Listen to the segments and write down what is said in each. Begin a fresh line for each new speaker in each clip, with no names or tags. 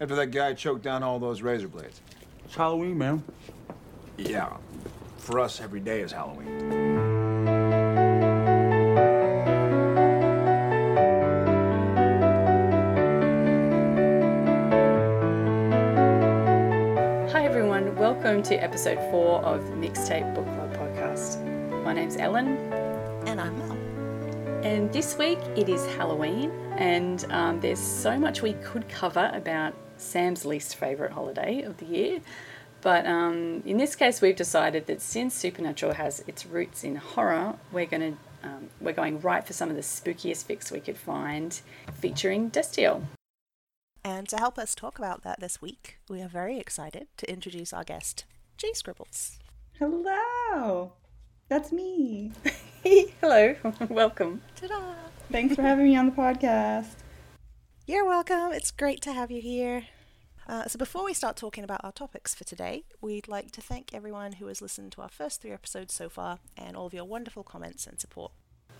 After that guy choked down all those razor blades.
It's Halloween, man.
Yeah. For us, every day is Halloween.
Hi everyone, welcome to episode four of Mixtape Book Club podcast. My name's Ellen,
And I'm Mel.
And this week it is Halloween, and um, there's so much we could cover about Sam's least favourite holiday of the year. But um, in this case, we've decided that since Supernatural has its roots in horror, we're going to um, we're going right for some of the spookiest fics we could find, featuring Destiel.
And to help us talk about that this week, we are very excited to introduce our guest, Jay Scribbles.
Hello, that's me.
Hello, welcome.
Ta-da!
Thanks for having me on the podcast.
You're welcome. It's great to have you here. Uh, so before we start talking about our topics for today, we'd like to thank everyone who has listened to our first three episodes so far and all of your wonderful comments and support.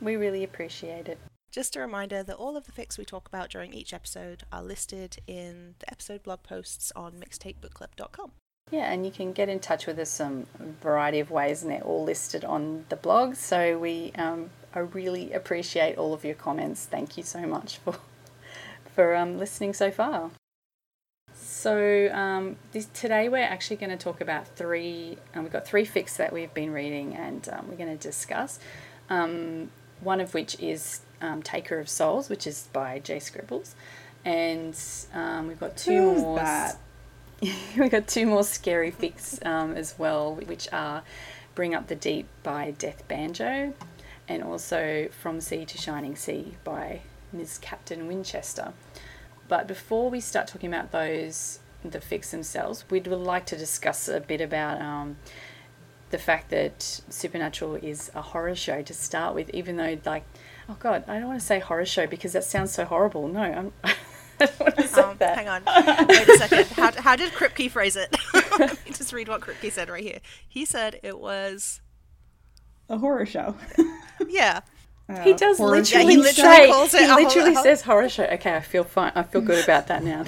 We really appreciate it.
Just a reminder that all of the fics we talk about during each episode are listed in the episode blog posts on mixtapebookclub.com.
Yeah, and you can get in touch with us some variety of ways, and they're all listed on the blog. So we, um, I really appreciate all of your comments. Thank you so much for for um, listening so far. So um, this, today we're actually going to talk about three. Um, we've got three fics that we've been reading, and um, we're going to discuss. Um, one of which is um, Taker of Souls, which is by Jay Scribbles, and um, we've got two
Who's
more.
that?
we got two more scary fics um, as well, which are Bring Up the Deep by Death Banjo and also From Sea to Shining Sea by Ms. Captain Winchester. But before we start talking about those, the fics themselves, we'd like to discuss a bit about um, the fact that Supernatural is a horror show to start with, even though, like, oh god, I don't want to say horror show because that sounds so horrible. No, I'm, I don't want to say
Um,
that.
hang on. Wait a second. How, how did Kripke phrase it? Let me just read what Kripke said right here. He said it was,
A horror show.
yeah.
He does
horror
literally,
Yeah, he literally
say,
calls it
he
a horror-
literally
ho-
says horror show. Okay, I feel fine. I feel good about that now.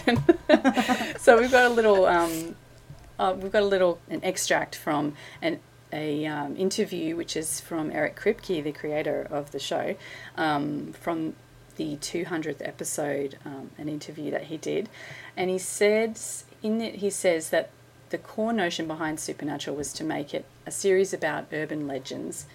so we've got a little, um, uh, we've got a little an extract from an a um, interview which is from Eric Kripke, the creator of the show, um, from the 200th episode, um, an interview that he did, and he said in it he says that the core notion behind Supernatural was to make it a series about urban legends.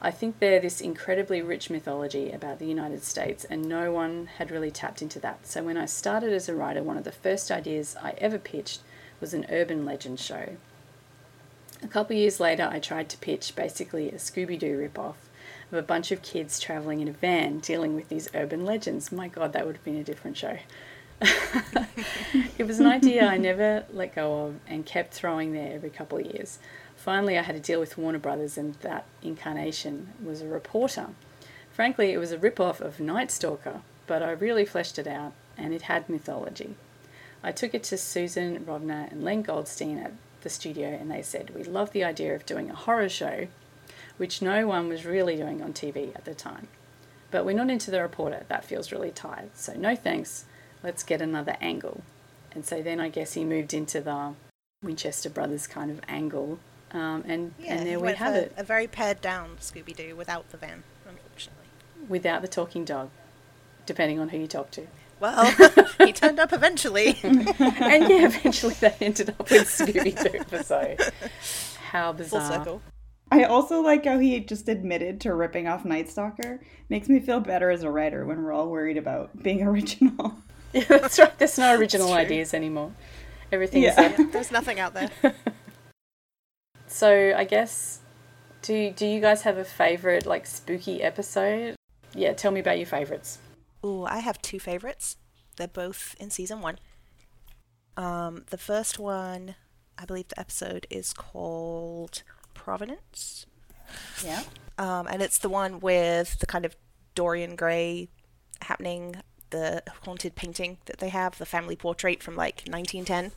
I think they're this incredibly rich mythology about the United States, and no one had really tapped into that. So, when I started as a writer, one of the first ideas I ever pitched was an urban legend show. A couple years later, I tried to pitch basically a Scooby Doo ripoff of a bunch of kids traveling in a van dealing with these urban legends. My god, that would have been a different show. it was an idea I never let go of and kept throwing there every couple of years. Finally, I had to deal with Warner Brothers, and that incarnation was a reporter. Frankly, it was a rip-off of Night Stalker, but I really fleshed it out, and it had mythology. I took it to Susan Rovner and Len Goldstein at the studio, and they said, We love the idea of doing a horror show, which no one was really doing on TV at the time. But we're not into the reporter, that feels really tired. So, no thanks, let's get another angle. And so then I guess he moved into the Winchester Brothers kind of angle, um, and,
Yeah,
and
he
there we have
for
it
A very pared down Scooby Doo without the van, unfortunately.
without the talking dog, depending on who you talk to.
Well, he turned up eventually.
and yeah, eventually they ended up with Scooby Doo. So, how bizarre.
Full circle.
I also like how he just admitted to ripping off Night Stalker. Makes me feel better as a writer when we're all worried about being original.
Yeah, that's right. There's no original ideas anymore. Everything's
Yeah.
uh,
There's nothing out there.
So I guess do do you guys have a favorite like spooky episode? Yeah, tell me about your favorites.
Ooh, I have two favorites. They're both in season one. Um, the first one, I believe the episode is called Provenance.
Yeah.
Um, and it's the one with the kind of Dorian Gray happening, the haunted painting that they have, the family portrait from like 1910.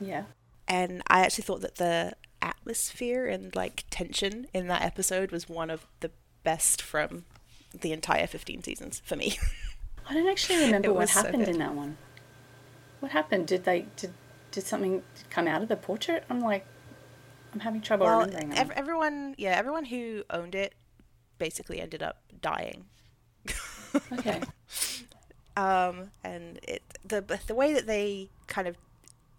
Yeah.
And I actually thought that the atmosphere and like tension in that episode was one of the best from the entire 15 seasons for me.
I don't actually remember what
was so
happened in that one. what happened? Did they did did something come out of the portrait? I'm like, I'm having trouble
well,
remembering.
ev- everyone, yeah, everyone who owned it basically ended up dying.
okay.
um, and it the the way that they kind of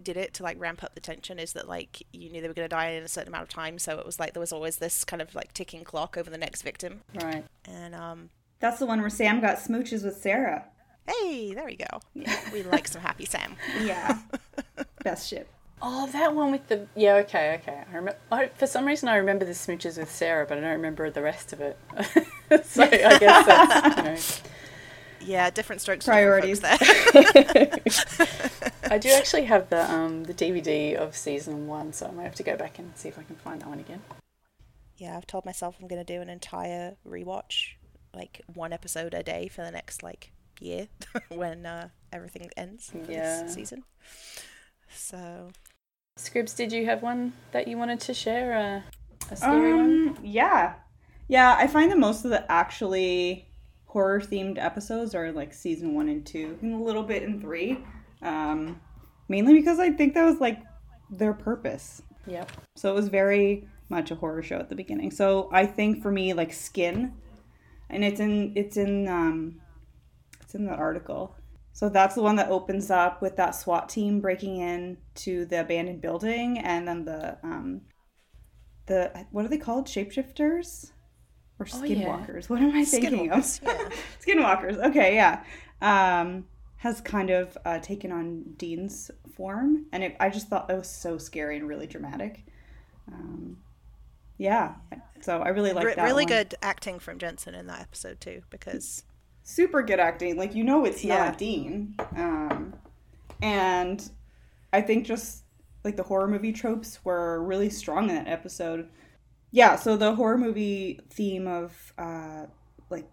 did it to like ramp up the tension is that like you knew they were going to die in a certain amount of time, so it was like there was always this kind of like ticking clock over the next victim.
Right.
And um,
That's the one where Sam got smooches with Sarah.
hey, there we go. we like some happy Sam.
Yeah. Best ship.
Oh, that one with the yeah. Okay, okay. I remember. I, for some reason, I remember the smooches with Sarah, but I don't remember the rest of it. so I guess that's you know.
Yeah, different strokes. for
Priorities.
different folks there.
I do actually have the um the DVD of season one, so I might have to go back and see if I can find that one again.
yeah, I've told myself I'm going to do an entire rewatch, like one episode a day for the next like year when uh, everything ends
Yeah.
this season. So
Scribs, did you have one that you wanted to share? A, a scary one?
Um, yeah. Yeah, I find that most of the actually horror themed episodes are like season one and two, and a little bit in three. Um, mainly because I think that was like their purpose.
Yep.
So it was very much a horror show at the beginning. So I think for me, like Skin, and it's in it's in um, it's in that article. So that's the one that opens up with that SWAT team breaking in to the abandoned building, and then the um, the what are they called? Shapeshifters or
Oh, yeah.
skinwalkers? What am I thinking of?
Skinwalkers, yeah.
Skinwalkers. Okay, yeah. Um, has kind of uh, taken on Dean's form, and it, I just thought that was so scary and really dramatic. Um, yeah, so I really like that.
really
one.
good acting from Jensen in that episode too, because
super good acting. Like you know, it's
Yeah.
not Dean. Um, and I think just like the horror movie tropes were really strong in that episode. Yeah, so the horror movie theme of uh, like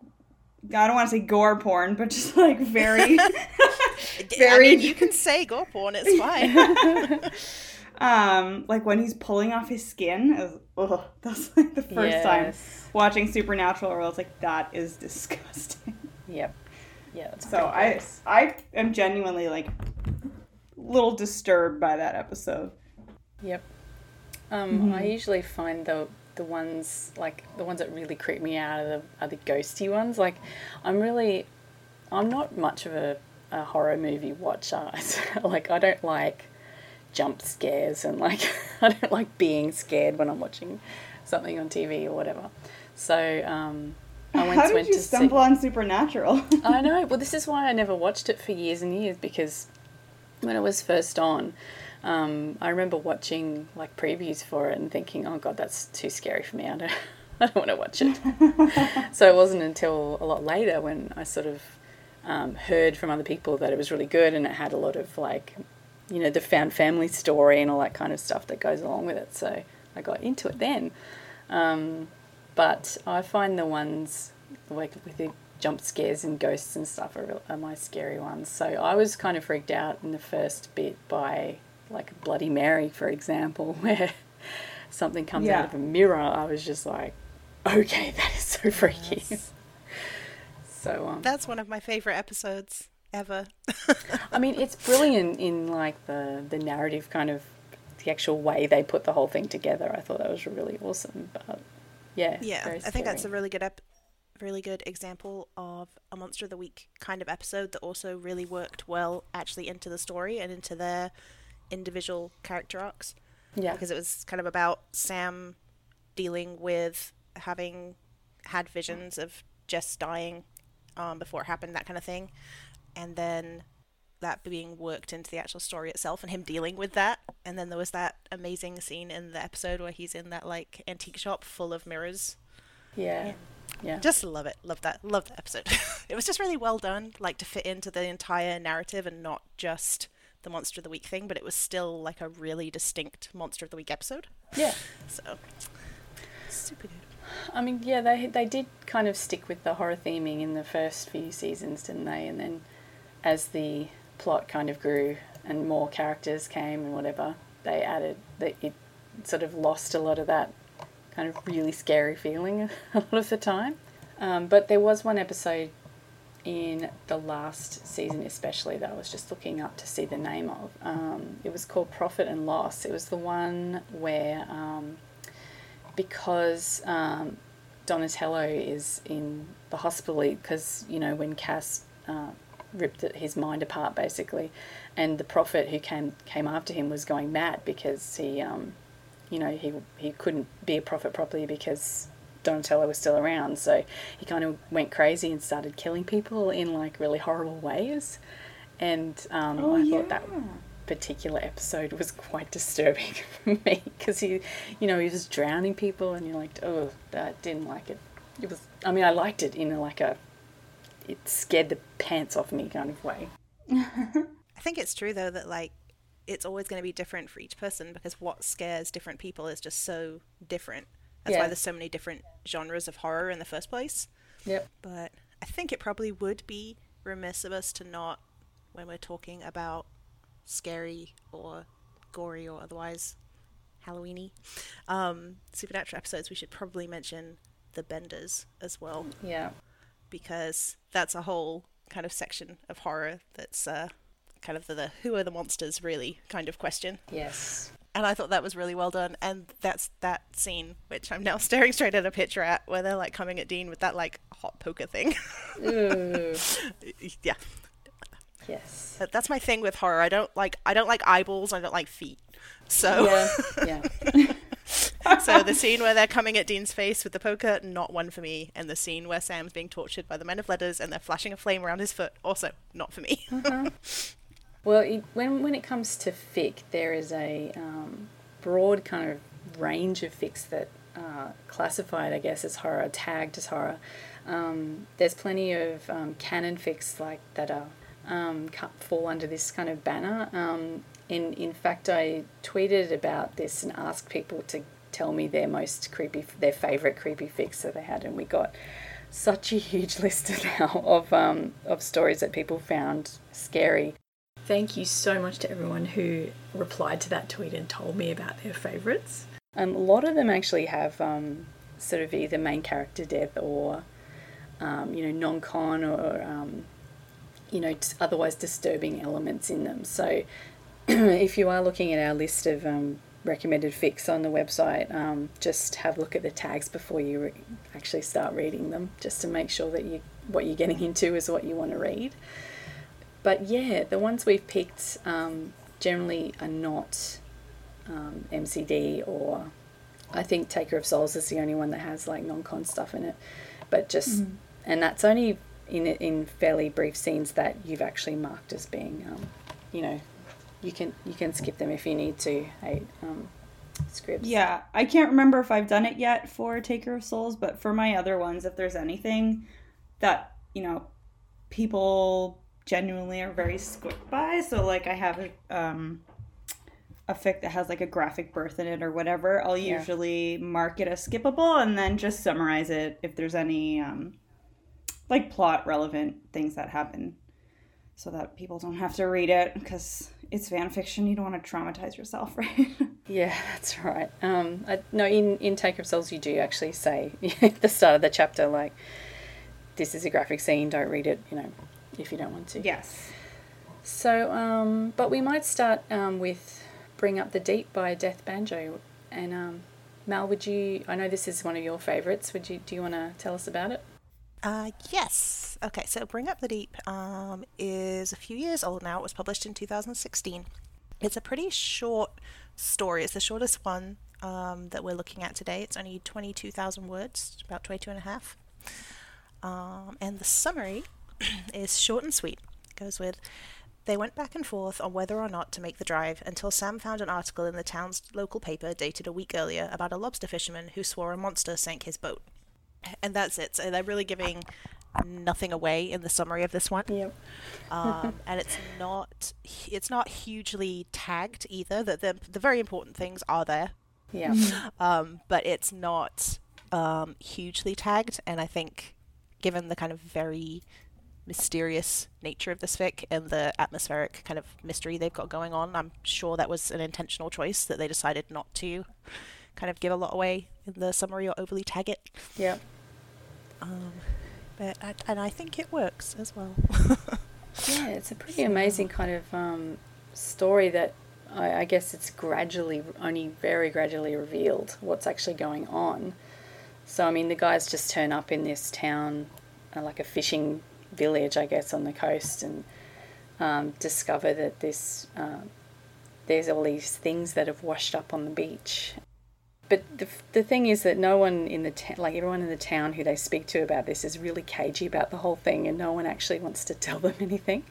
I don't want to say gore porn, but just like very,
I
very
mean, you can say gore porn, it's fine.
um, like when he's pulling off his skin. Ugh, that's like the first time watching Supernatural, where I was like, that is disgusting.
Yep. Yeah. That's
So I. I am genuinely like a little disturbed by that episode.
Yep. Um, I usually find the the ones like the ones that really creep me out are the are the ghosty ones. Like, I'm really, I'm not much of a, a horror movie watcher. like, I don't like jump scares and like I don't like being scared when I'm watching something on TV or whatever. So um, I
How did
went
you
to see-
stumble on Supernatural?
I know. Well, this is why I never watched it for years and years because when it was first on, um, I remember watching like previews for it and thinking, "Oh God, that's too scary for me. I don't, I don't want to watch it." so it wasn't until a lot later when I sort of um, heard from other people that it was really good and it had a lot of like, you know, the found family story and all that kind of stuff that goes along with it. So I got into it then. Um, but I find the ones like with the jump scares and ghosts and stuff are, are my scary ones. So I was kind of freaked out in the first bit by like Bloody Mary, for example, where something comes
Yeah.
out of a mirror. I was just like, okay, that is so freaky. so um,
That's one of my favorite episodes ever.
I mean, it's brilliant in like the the narrative kind of the actual way they put the whole thing together. I thought that was really awesome. But yeah,
yeah, I think that's a really good ep- really good example of a monster of the week kind of episode that also really worked well actually into the story and into their individual character arcs.
yeah.
because it was kind of about Sam dealing with having had visions of Jess dying um, before it happened, that kind of thing, and then that being worked into the actual story itself and him dealing with that. And then there was that amazing scene in the episode where he's in that like antique shop full of mirrors.
yeah, yeah,
Just love it, love that, love that episode. it was just really well done, like to fit into the entire narrative and not just the monster of the week thing, but it was still like a really distinct monster of the week episode.
yeah.
So super good.
I mean, yeah, they they did kind of stick with the horror theming in the first few seasons, didn't they? And then as the plot kind of grew and more characters came and whatever, they added that it sort of lost a lot of that kind of really scary feeling a lot of the time. Um, but there was one episode in the last season, especially that I was just looking up to see the name of. Um, it was called Prophets and Loss. It was the one where, um, because um, Donatello is in the hospital, because, you know, when Cass uh, ripped his mind apart basically, and the prophet who came came after him was going mad because he, um, you know, he he couldn't be a prophet properly because Donatello was still around. So he kind of went crazy and started killing people in like really horrible ways. And um,
Oh,
I thought that particular episode was quite disturbing for me because he, you know, he was drowning people, and you're like, oh, that didn't like it. It was. I mean, I liked it in like a. It scared the pants off me kind of way.
I think it's true though that like it's always going to be different for each person because what scares different people is just so different. That's
Yeah.
why there's so many different genres of horror in the first place.
Yep.
But I think it probably would be remiss of us to not, when we're talking about scary or gory or otherwise Halloweeny um, supernatural episodes, we should probably mention the Benders as well
Yeah.
Because that's a whole kind of section of horror that's uh, kind of the, the who are the monsters really kind of question.
Yes.
And I thought that was really well done. And that's that scene, which I'm now staring straight at a picture at, where they're like coming at Dean with that like hot poker thing. Yeah,
yes.
that- that's my thing with horror. I don't like I don't like eyeballs. I don't like feet. So
Yeah. Yeah.
So the scene where they're coming at Dean's face with the poker, not one for me. And the scene where Sam's being tortured by the men of letters and they're flashing a flame around his foot, also not for me.
Well, it, when when it comes to fic, there is a um, broad kind of range of fics that are classified, I guess, as horror, tagged as horror. Um, there's plenty of um, canon fics like that are um, fall under this kind of banner. Um, in in fact, I tweeted about this and asked people to tell me their most creepy, their favorite creepy fics that they had, and we got such a huge list now of um, of stories that people found scary. Thank you so much to everyone who replied to that tweet and told me about their favourites. Um, a lot of them actually have um, sort of either main character death or, um, you know, non-con or, um, you know, otherwise disturbing elements in them. So if you are looking at our list of um, recommended fics on the website, um, just have a look at the tags before you re- actually start reading them, just to make sure that you what you're getting into is what you want to read. But yeah, the ones we've picked um, generally are not um, MCD or I think Taker of Souls is the only one that has like non-con stuff in it, but just and that's only in in fairly brief scenes that you've actually marked as being, um, you know, you can you can skip them if you need to. Hey, um, Scribs.
Yeah, I can't remember if I've done it yet for Taker of Souls, but for my other ones, if there's anything that, you know, people genuinely are very squicked by, so like I have a, um, a fic that has like a graphic birth in it or whatever, I'll
Yeah.
usually mark it as skippable and then just summarize it if there's any um, like plot relevant things that happen so that people don't have to read it because it's fan fiction. You don't want to traumatize yourself, right?
Yeah, that's right. Um, I, no, in in Taker of Souls, you do actually say at the start of the chapter, like, "This is a graphic scene. Don't read it." You know, if you don't want to.
yes.
So, um, but we might start um, with "Bring Up the Deep" by Death Banjo, and um, Mel, would you? I know this is one of your favorites. Would you? Do you want to tell us about it?
Uh, yes. Okay, so Bring Up the Deep um, is a few years old now. It was published in 2016. It's a pretty short story. It's the shortest one um, that we're looking at today. It's only 22,000 words, about 22 and a half. Um, and the summary is short and sweet. It goes with They went back and forth on whether or not to make the drive until Sam found an article in the town's local paper dated a week earlier about a lobster fisherman who swore a monster sank his boat. And that's it. So they're really giving nothing away in the summary of this one
Yep.
um, and it's not it's not hugely tagged either that the, the very important things are there
Yeah.
um, but it's not um, hugely tagged and i think given the kind of very mysterious nature of this fic and the atmospheric kind of mystery they've got going on i'm sure that was an intentional choice that they decided not to kind of give a lot away in the summary or overly tag it
yep.
But I, and I think it works as well.
Yeah, it's a pretty amazing kind of um, story that I, I guess it's gradually, only very gradually revealed what's actually going on. So, I mean, the guys just turn up in this town, uh, like a fishing village, I guess, on the coast, and um, discover that this uh, there's all these things that have washed up on the beach. But the, the thing is that no one in the town, like everyone in the town who they speak to about this, is really cagey about the whole thing, and no one actually wants to tell them anything.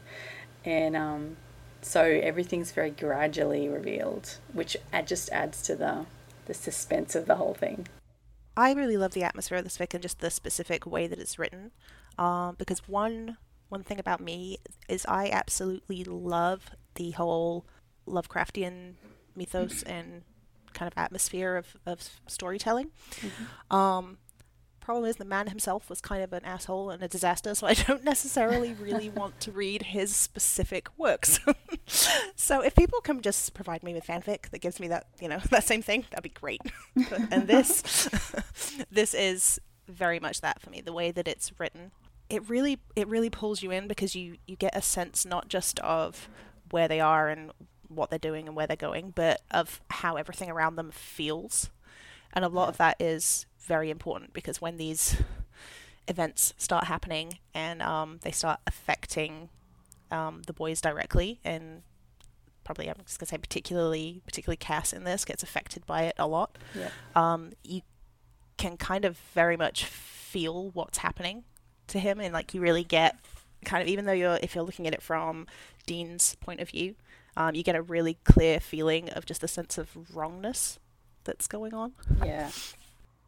And um, so everything's very gradually revealed, which just adds to the the suspense of the whole thing.
I really love the atmosphere of this fic and just the specific way that it's written, um, because one one thing about me is I absolutely love the whole Lovecraftian mythos and kind of atmosphere of, of storytelling. Um, problem is the man himself was kind of an asshole and a disaster, so I don't necessarily really want to read his specific works. so if people can just provide me with fanfic that gives me that, you know, that same thing, that'd be great. But- and this, this is very much that for me. The way that it's written, it really, it really pulls you in because you you get a sense not just of where they are and what they're doing and where they're going, but of how everything around them feels. And a lot of that is very important because when these events start happening and um, they start affecting um, the boys directly, and probably I'm just gonna say particularly particularly Cass in this gets affected by it a lot.
Yeah.
Um, you can kind of very much feel what's happening to him, and like you really get kind of even though you're if you're looking at it from Dean's point of view, um, you get a really clear feeling of just the sense of wrongness that's going on.
Yeah.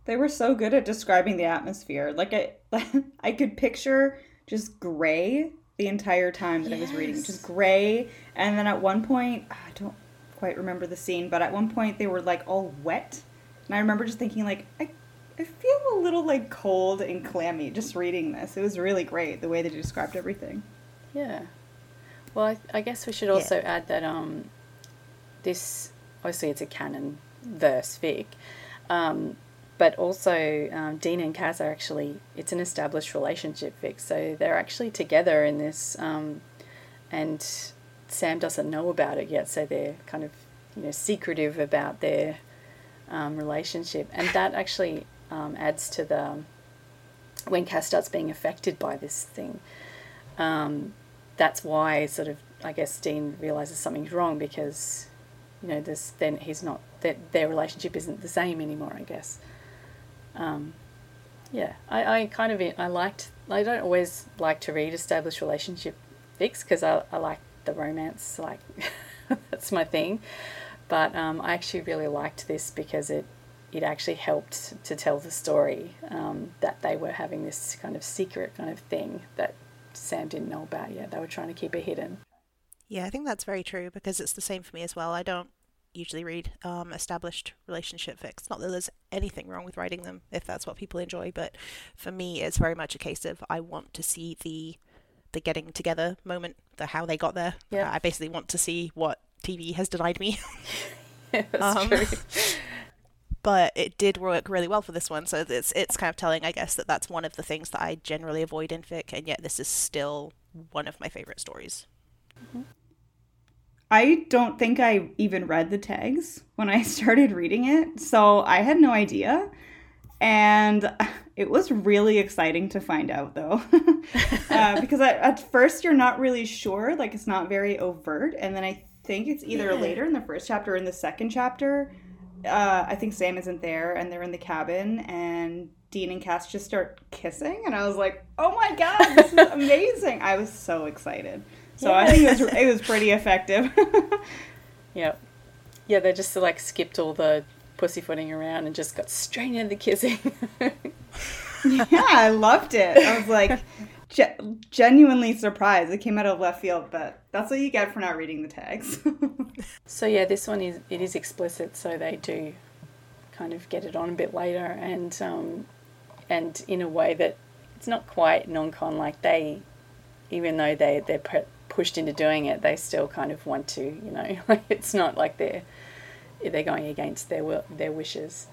They were so good at describing the atmosphere. Like I, I could picture just gray the entire time that I was reading, just gray. And then at one point, I don't quite remember the scene, but at one point they were like all wet, and I remember just thinking like, I, I feel a little like cold and clammy just reading this. It was really great the way they described everything.
Yeah. Well, I, I guess we should also add that um, this obviously it's a canon verse fic, um, but also um, Dean and Cass are actually it's an established relationship fic, so they're actually together in this, um, and Sam doesn't know about it yet, so they're kind of you know secretive about their um, relationship, and that actually um, adds to the when Cass starts being affected by this thing um, that's why sort of I guess Dean realizes something's wrong because you know this then he's not that their relationship isn't the same anymore I guess. Um, yeah I, I kind of I liked I don't always like to read established relationship fics because I, I like the romance like that's my thing. But um, I actually really liked this because it it actually helped to tell the story um, that they were having this kind of secret kind of thing that Sam didn't know about yet. They were trying to keep it hidden.
Yeah, I think that's very true because it's the same for me as well. I don't usually read um, established relationship fics. Not that there's anything wrong with writing them if that's what people enjoy, but for me, it's very much a case of I want to see the the getting together moment, the how they got there.
Yeah.
I basically want to see what TV has denied me.
yeah, That's
Um,
true.
but it did work really well for this one. So it's it's kind of telling, I guess, that that's one of the things that I generally avoid in fic, and yet this is still one of my favorite stories.
I don't think I even read the tags when I started reading it, so I had no idea. And it was really exciting to find out, though, uh, because at, at first you're not really sure, like it's not very overt, and then I think it's either
Yeah.
later in the first chapter or in the second chapter. Uh, I think Sam isn't there, and they're in the cabin, and Dean and Cass just start kissing, and I was like, "Oh my god, this is amazing!" I was so excited. So I think it was it was pretty effective.
Yep. Yeah, they just like skipped all the pussyfooting around and just got straight into the kissing.
yeah, I loved it. I was like ge- genuinely surprised. It came out of left field, but that's what you get for not reading the tags.
so yeah, this one is it is explicit, so they do kind of get it on a bit later, and um, and in a way that it's not quite non-con. Like they, even though they they're pu- pushed into doing it, they still kind of want to. You know, like it's not like they're they're going against their will, their wishes.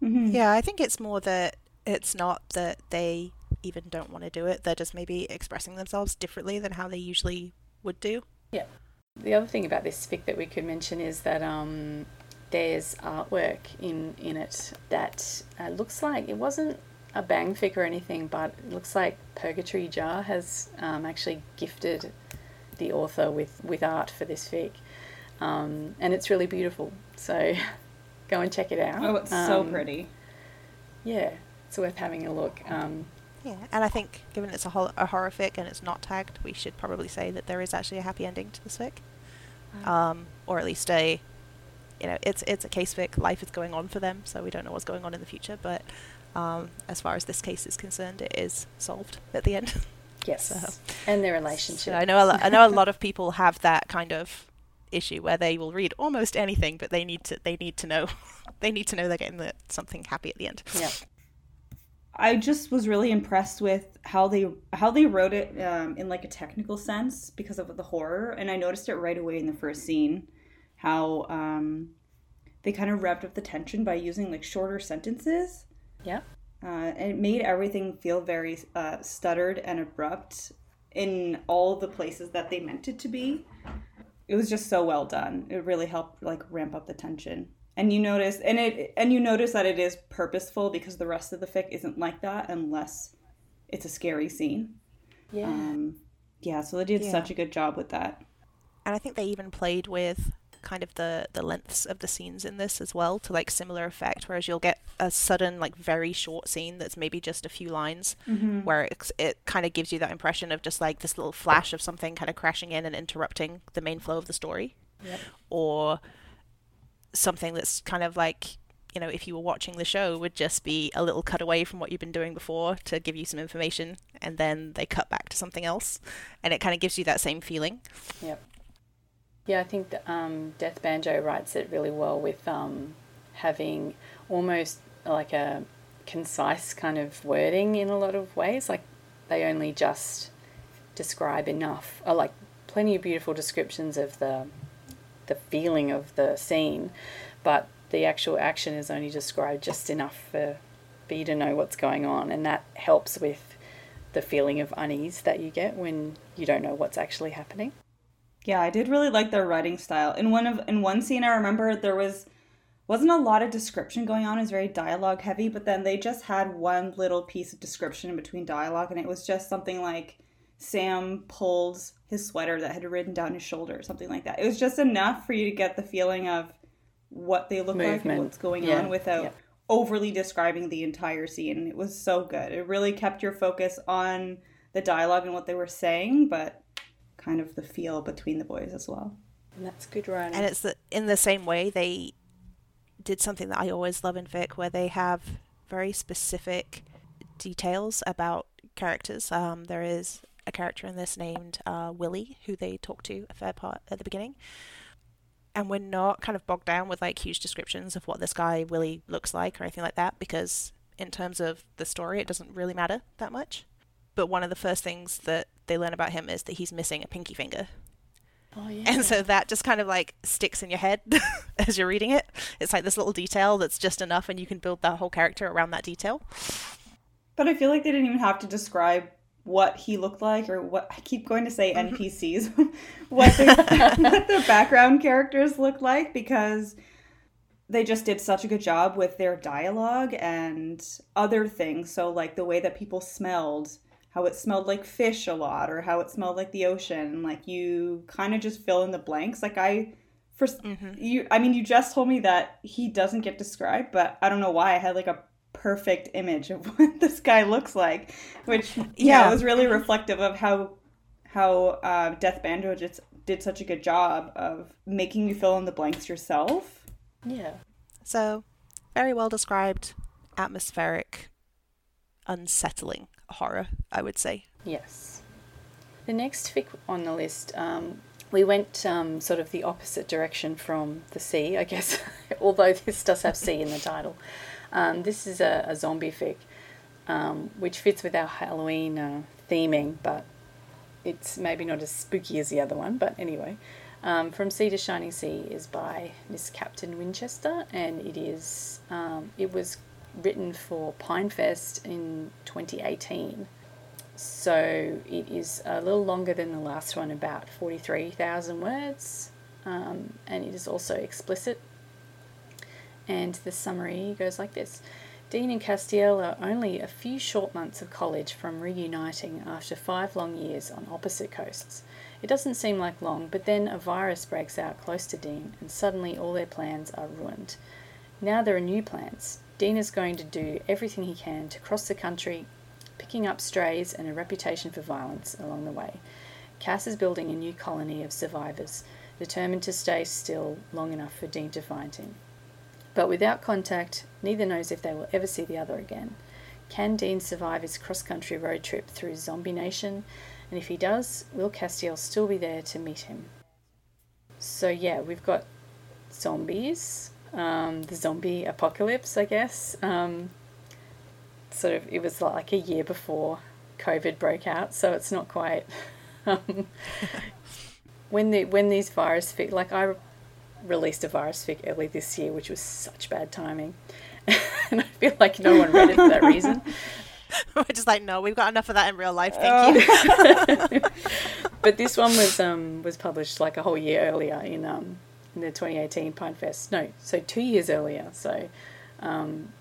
Yeah, I think it's more that it's not that they even don't want to do it. They're just maybe expressing themselves differently than how they usually would do.
Yeah. The other thing about this fic that we could mention is that um, there's artwork in in it that uh, looks like it wasn't a bang fic or anything, but it looks like Purgatory Jar has um, actually gifted the author with, with art for this fic. Um, and it's really beautiful. So go and check it out.
Oh, it's so
Um,
pretty.
Yeah, it's worth having a look. Um,
Yeah, and I think given it's a, hol- a horror fic and it's not tagged, we should probably say that there is actually a happy ending to this fic, um, or at least a, you know, it's it's a case fic. Life is going on for them, so we don't know what's going on in the future. But um, as far as this case is concerned, it is solved at the end.
yes.
So-
and their relationship.
So I know a lo- I know a lot of people have that kind of issue where they will read almost anything, but they need to they need to know they need to know they're getting the, something happy at the end.
Yeah.
I just was really impressed with how they how they wrote it um, in like a technical sense because of the horror, and I noticed it right away in the first scene how um, they kind of revved up the tension by using like shorter sentences,
Yeah.
uh, and it made everything feel very uh, stuttered and abrupt in all the places that they meant it to be. It was just so well done. It really helped like ramp up the tension. And you notice and it and you notice that it is purposeful because the rest of the fic isn't like that unless it's a scary scene.
Yeah.
Um yeah, so they did
Yeah.
such a good job with that.
And I think they even played with kind of the the lengths of the scenes in this as well to like similar effect whereas you'll get a sudden like very short scene that's maybe just a few lines where it, it kind of gives you that impression of just like this little flash of something kind of crashing in and interrupting the main flow of the story
Yep.
or something that's kind of like you know if you were watching the show would just be a little cut away from what you've been doing before to give you some information and then they cut back to something else and it kind of gives you that same feeling
Yep. Yeah, I think um, Death Banjo writes it really well with um, having almost like a concise kind of wording in a lot of ways. Like they only just describe enough, or like plenty of beautiful descriptions of the the feeling of the scene, but the actual action is only described just enough for, for you to know what's going on, and that helps with the feeling of unease that you get when you don't know what's actually happening.
Yeah, I did really like their writing style. In one of in one scene I remember there was wasn't a lot of description going on, it was very dialogue heavy, but then they just had one little piece of description in between dialogue and it was just something like Sam pulled his sweater that had ridden down his shoulder or something like that. It was just enough for you to get the feeling of what they look like and what's going
Yeah,
on without
yeah.
overly describing the entire scene. It was so good. It really kept your focus on the dialogue and what they were saying, but kind of the feel between the boys as well.
And that's good writing.
and it's the, in the same way they did something that I always love in fic, where they have very specific details about characters. Um, there is a character in this named uh, Willie, who they talk to a fair part at the beginning, and we're not kind of bogged down with like huge descriptions of what this guy Willie looks like or anything like that, because in terms of the story, it doesn't really matter that much. But one of the first things that they learn about him is that he's missing a pinky finger.
oh yeah.
And so that just kind of like sticks in your head as you're reading it. It's like this little detail that's just enough, and you can build that whole character around that detail.
But I feel like they didn't even have to describe what he looked like or what I keep going to say
Mm-hmm.
NPCs, what their, what their background characters look like because they just did such a good job with their dialogue and other things. So like the way that people smelled, how it smelled like fish a lot or how it smelled like the ocean. Like you kind of just fill in the blanks. Like I first you I mean you just told me that he doesn't get described, but I don't know why I had like a perfect image of what this guy looks like, which yeah,
Yeah.
was really reflective of how how uh, Death Banjo just did such a good job of making you fill in the blanks yourself.
yeah.
So, very well described, atmospheric, unsettling horror, I would say.
Yes. The next fic on the list, um, we went um, sort of the opposite direction from the sea, I guess, although this does have sea in the title. Um, this is a, a zombie fic, um, which fits with our Halloween uh, theming, but it's maybe not as spooky as the other one. But anyway, um, From Sea to Shining Sea is by Miss Captain Winchester, and it is um, it was written for Pinefest in 2018. So it is a little longer than the last one, about 43,000 words, um, and it is also explicit. And the summary goes like this Dean and Castiel are only a few short months of college from reuniting after five long years on opposite coasts. It doesn't seem like long, but then a virus breaks out close to Dean, and suddenly all their plans are ruined. Now there are new plans. Dean is going to do everything he can to cross the country, picking up strays and a reputation for violence along the way. Cass is building a new colony of survivors, determined to stay still long enough for Dean to find him. But without contact, neither knows if they will ever see the other again. Can Dean survive his cross country road trip through Zombie Nation? And if he does, will Castiel still be there to meet him? So, yeah, we've got zombies, um, the zombie apocalypse, I guess. Um, sort of, it was like a year before COVID broke out, so it's not quite. Um, when the when these virus like I released a virus fic early this year, which was such bad timing, and I feel like no one read it for that reason.
We're just like, no, we've got enough of that in real life. Thank you.
but this one was um was published like a whole year earlier in um in the 2018 Pinefest. No, so two years earlier. So um,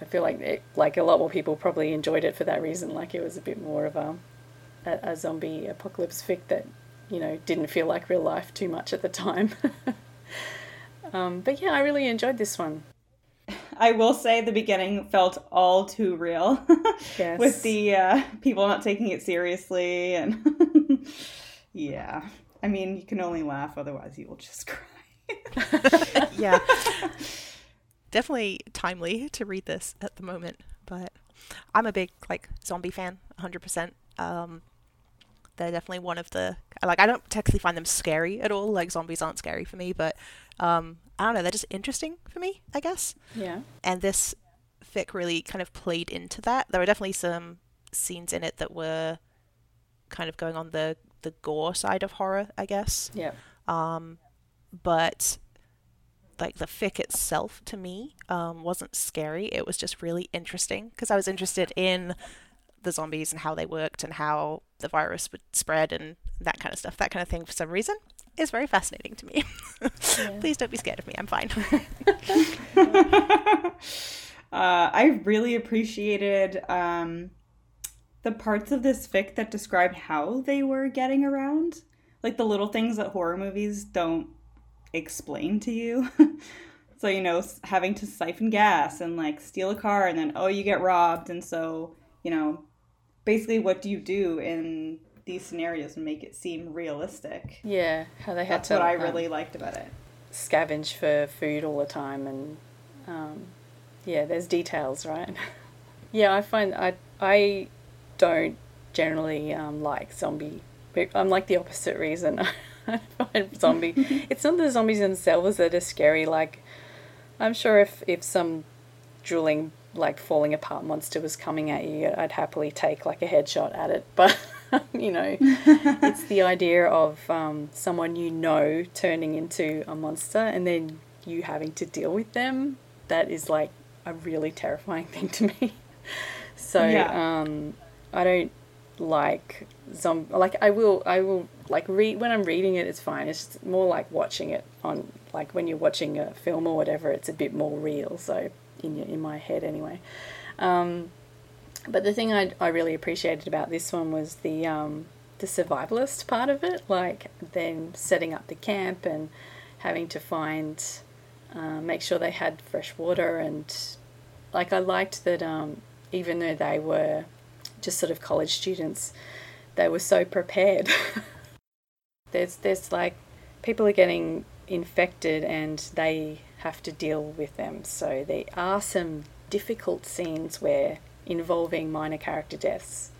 I feel like it, like a lot more people probably enjoyed it for that reason. Like it was a bit more of a a, a zombie apocalypse fic that you know didn't feel like real life too much at the time. Um, but yeah, I really enjoyed this one.
I will say the beginning felt all too real.
Yes.
With the uh, people not taking it seriously and yeah. I mean, you can only laugh otherwise you will just cry.
yeah. Definitely timely to read this at the moment, but I'm a big like zombie fan, 100%. Um they're definitely one of the like I don't technically find them scary at all. Like zombies aren't scary for me, but um I don't know, they're just interesting for me, I guess.
Yeah.
and this fic really kind of played into that. There were definitely some scenes in it that were kind of going on the the gore side of horror, I guess.
Yeah.
Um, but like the fic itself to me um, wasn't scary. It was just really interesting because I was interested in the zombies and how they worked and how the virus would spread and that kind of stuff. That kind of thing for some reason is very fascinating to me. Please don't be scared of me. I'm fine.
uh, I really appreciated um, the parts of this fic that described how they were getting around. Like the little things that horror movies don't explain to you. so, you know, having to siphon gas and like steal a car and then, oh, you get robbed. And so, you know, basically, what do you do in these scenarios and make it seem realistic?
Yeah. How they had
That's
to
what I
um,
really liked about it.
scavenge for food all the time and um, yeah there's details right yeah i find i i don't generally um, like zombie i'm like the opposite reason i find zombie it's not the zombies themselves that are scary like i'm sure if if some drooling like falling apart monster was coming at you i'd happily take like a headshot at it. But you know it's the idea of um, someone you know turning into a monster and then you having to deal with them that is like a really terrifying thing to me. So
Yeah.
um, i don't like zom like i will i will like read when i'm reading it it's fine. It's more like watching it on like when you're watching a film or whatever it's a bit more real. So in your, in my head anyway um, but the thing I, I really appreciated about this one was the um, the survivalist part of it, like them setting up the camp and having to find, uh, make sure they had fresh water and, like I liked that um, even though they were just sort of college students, they were so prepared. there's there's like people are getting infected and they have to deal with them. So there are some difficult scenes where involving minor character deaths.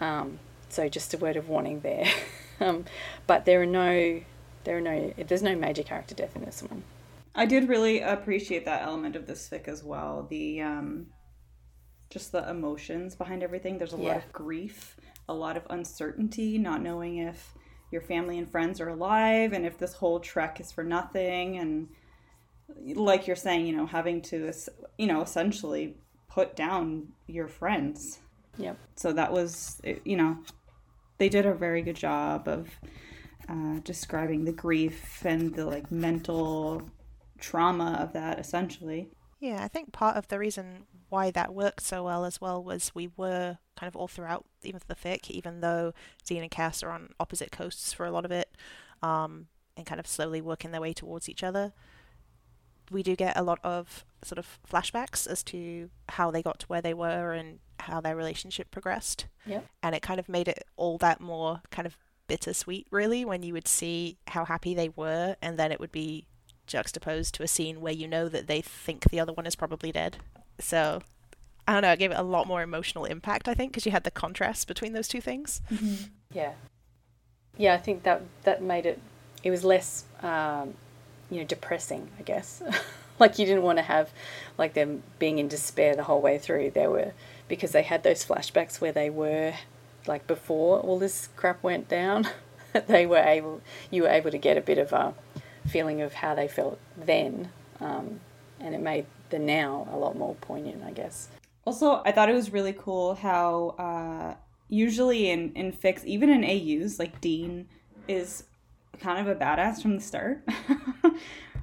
Um, so just a word of warning there. um, but there are no there are no there's no major character death in this one.
I did really appreciate that element of this fic as well. The um just the emotions behind everything. There's a lot of grief, a lot of uncertainty, not knowing if your family and friends are alive and if this whole trek is for nothing and like you're saying, you know, having to, you know, essentially put down your friends.
Yep.
So that was, you know, they did a very good job of uh, describing the grief and the like mental trauma of that, essentially.
Yeah, I think part of the reason why that worked so well as well was we were kind of all throughout even the fic, even though Dean and Cass are on opposite coasts for a lot of it, um, and kind of slowly working their way towards each other. We do get a lot of sort of flashbacks as to how they got to where they were and how their relationship progressed.
Yep.
And it kind of made it all that more kind of bittersweet, really, when you would see how happy they were, and then it would be juxtaposed to a scene where you know that they think the other one is probably dead. So, I don't know, it gave it a lot more emotional impact, I think, because you had the contrast between those two things.
Yeah. Yeah, I think that that made it. It was less, um, you know, depressing. I guess, like you didn't want to have, like them being in despair the whole way through. They were because they had those flashbacks where they were, like before all this crap went down. they were able. You were able to get a bit of a feeling of how they felt then, um, and it made the now a lot more poignant. I guess.
Also, I thought it was really cool how uh, usually in in fics, even in AUs, like Dean is kind of a badass from the start.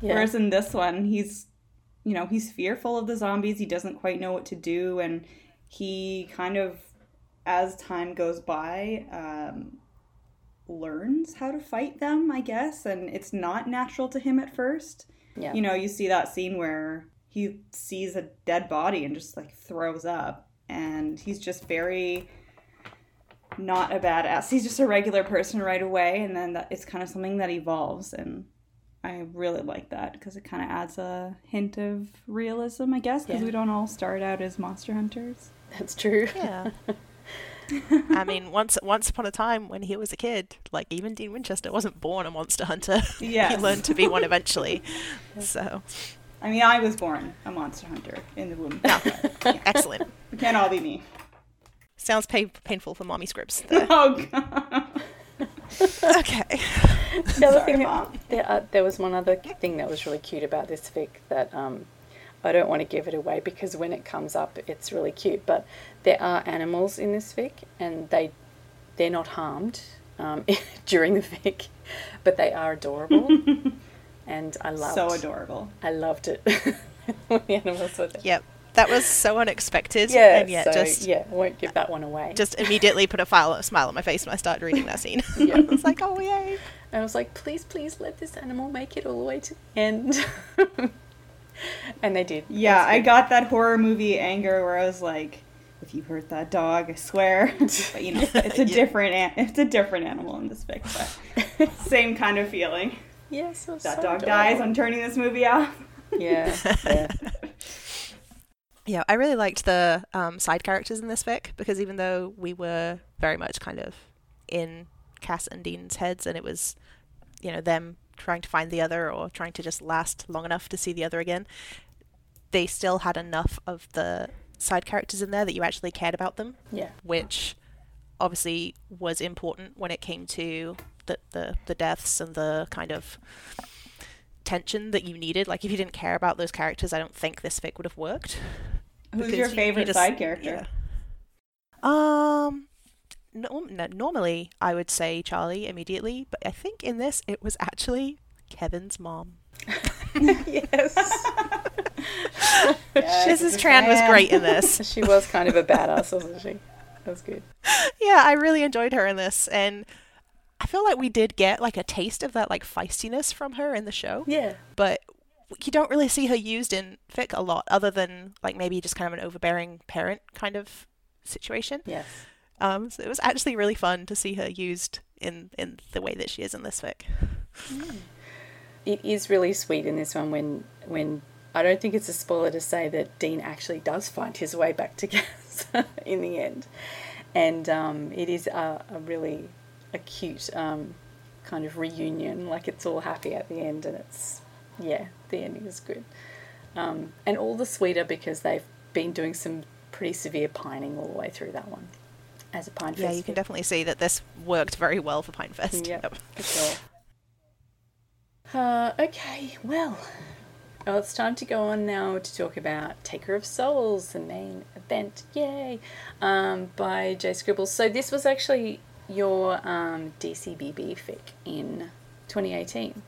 Yeah.
Whereas in this one, he's you know he's fearful of the zombies. He doesn't quite know what to do, and he kind of, as time goes by, um, learns how to fight them. I guess, and it's not natural to him at first
Yeah.
you know, you see that scene where he sees a dead body and just like throws up, and he's just very not a badass. He's just a regular person right away, and then that, it's kind of something that evolves, and I really like that because it kind of adds a hint of realism, I guess, because
Yeah.
we don't all start out as monster hunters.
That's true.
Yeah. I mean, once once upon a time when he was a kid, like even Dean Winchester wasn't born a monster hunter.
Yes.
he learned to be one eventually. So,
I mean, I was born a monster hunter in the womb.
excellent.
It can't all be me.
Sounds pain- painful for mommy Scribs. There.
Oh god.
Okay.
The other
Sorry,
thing,
Mom.
there, uh, there was one other thing that was really cute about this fic that um, I don't want to give it away because when it comes up, it's really cute. But there are animals in this fic, and they they're not harmed um, during the fic, but they are adorable, and I loved.
So adorable.
I loved it when the animals were there.
Yep. That was so unexpected.
Yeah,
And yet
so
just
yeah, I won't give that one away.
just immediately put a file, a smile on my face when I started reading that scene.
Yeah.
I was like, oh yay.
And I was like, please, please let this animal make it all the way to the end. and they did.
Yeah, I got that horror movie anger where I was like, if you hurt that dog, I swear. But you know, it's a
Yeah.
different an- it's a different animal in this fic, but same kind of feeling.
Yes, it was
That
so
dog
adorable.
dies. I'm turning this movie off.
Yeah, yeah.
Yeah, I really liked the um, side characters in this fic because even though we were very much kind of in Cass and Dean's heads and it was, you know, them trying to find the other or trying to just last long enough to see the other again, they still had enough of the side characters in there that you actually cared about them,
yeah.
which obviously was important when it came to the, the, the deaths and the kind of tension that you needed. Like, if you didn't care about those characters, I don't think this fic would have worked.
Who's your
you- you
favorite
just-
side character?
yeah. Um, no, no, normally I would say Charlie immediately, but I think in this it was actually Kevin's mom.
yes.
Yes,
Mrs. Tran was great in this.
she was kind of a badass, wasn't she? That was good.
yeah, I really enjoyed her in this, and I feel like we did get like a taste of that like feistiness from her in the show,
Yeah.
but you don't really see her used in fic a lot, other than like maybe just kind of an overbearing parent kind of situation.
Yes.
Um, so it was actually really fun to see her used in in the way that she is in this fic.
It is really sweet in this one when when I don't think it's a spoiler to say that Dean actually does find his way back to Cass in the end, and um, it is a, a really acute um, kind of reunion. Like it's all happy at the end, and it's yeah, the ending is good, um, and all the sweeter because they've been doing some pretty severe pining all the way through that one, as a pine
Yeah, you can definitely see that this worked very well for Pinefest.
Yep,
Yep.
for sure. Uh, okay, well, Well, it's time to go on now to talk about Taker of Souls, the main event, yay, um, by Jscribbles. So this was actually your um, DCBB fic in 2018.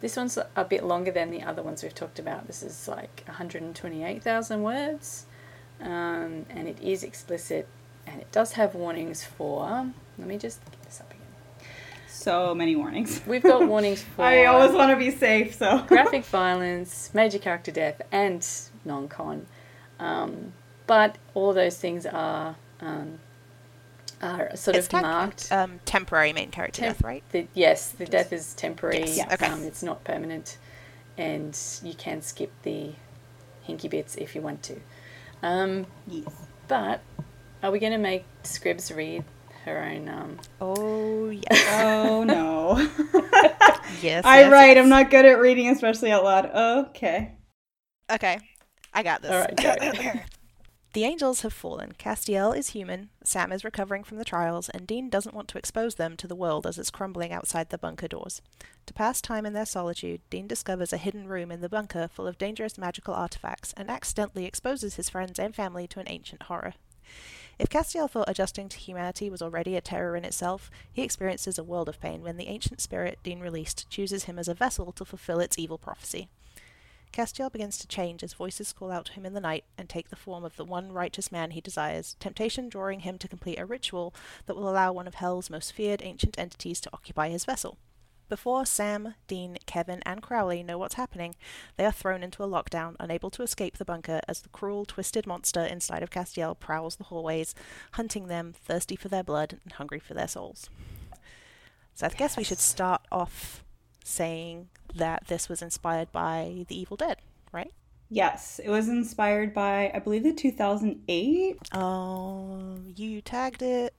This one's a bit longer than the other ones we've talked about. This is like 128,000 words, um, and it is explicit, and it does have warnings for. Let me just get this up again.
So many warnings.
We've got warnings for.
I always want to be safe, so.
graphic violence, major character death, and non-con. Um, but all those things are um, are sort
It's
of
tec-
marked.
um, temporary main character
Temp-
death, right?
The, yes, the death is temporary.
Yes,
Yes.
okay.
Um, it's not permanent, and you can skip the hinky bits if you want to. Um,
Yes.
but are we going to make Scribs read her own? Um,
Oh yes,
Oh no.
yes.
I
yes,
write.
yes.
I'm not good at reading, especially out loud. Okay.
Okay, I got this.
All right, go.
the angels have fallen. Castiel is human. Sam is recovering from the trials, and Dean doesn't want to expose them to the world as it's crumbling outside the bunker doors. To pass time in their solitude, Dean discovers a hidden room in the bunker full of dangerous magical artifacts and accidentally exposes his friends and family to an ancient horror. If Castiel thought adjusting to humanity was already a terror in itself, he experiences a world of pain when the ancient spirit Dean released chooses him as a vessel to fulfill its evil prophecy. Castiel begins to change as voices call out to him in the night and take the form of the one righteous man he desires, temptation drawing him to complete a ritual that will allow one of Hell's most feared ancient entities to occupy his vessel. Before Sam, Dean, Kevin, and Crowley know what's happening, they are thrown into a lockdown, unable to escape the bunker as the cruel, twisted monster inside of Castiel prowls the hallways, hunting them, thirsty for their blood and hungry for their souls. So I guess we should start off saying that this was inspired by The Evil Dead, right?
Yes, it was inspired by I believe the 2008.
Um, you tagged it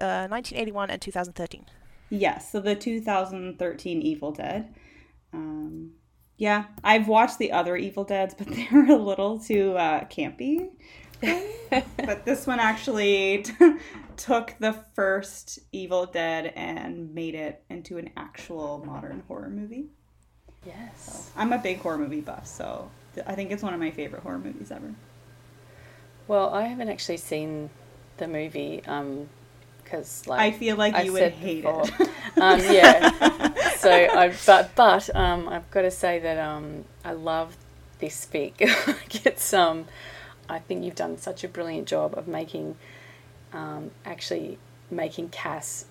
uh, 1981 and 2013.
Yes, so the 2013 Evil Dead. Um, yeah, I've watched the other Evil Deads, but they were a little too uh, campy. but this one actually t- took the first Evil Dead and made it into an actual modern horror movie.
Yes.
I'm a big horror movie buff, so th- I think it's one of my favorite horror movies ever.
Well, I haven't actually seen the movie because, like,
I feel like
I
you would hate
before.
it.
um, yeah. So, I, but but um, I've got to say that um, I love this speak. It's um, I think you've done such a brilliant job of making, um, actually making Cass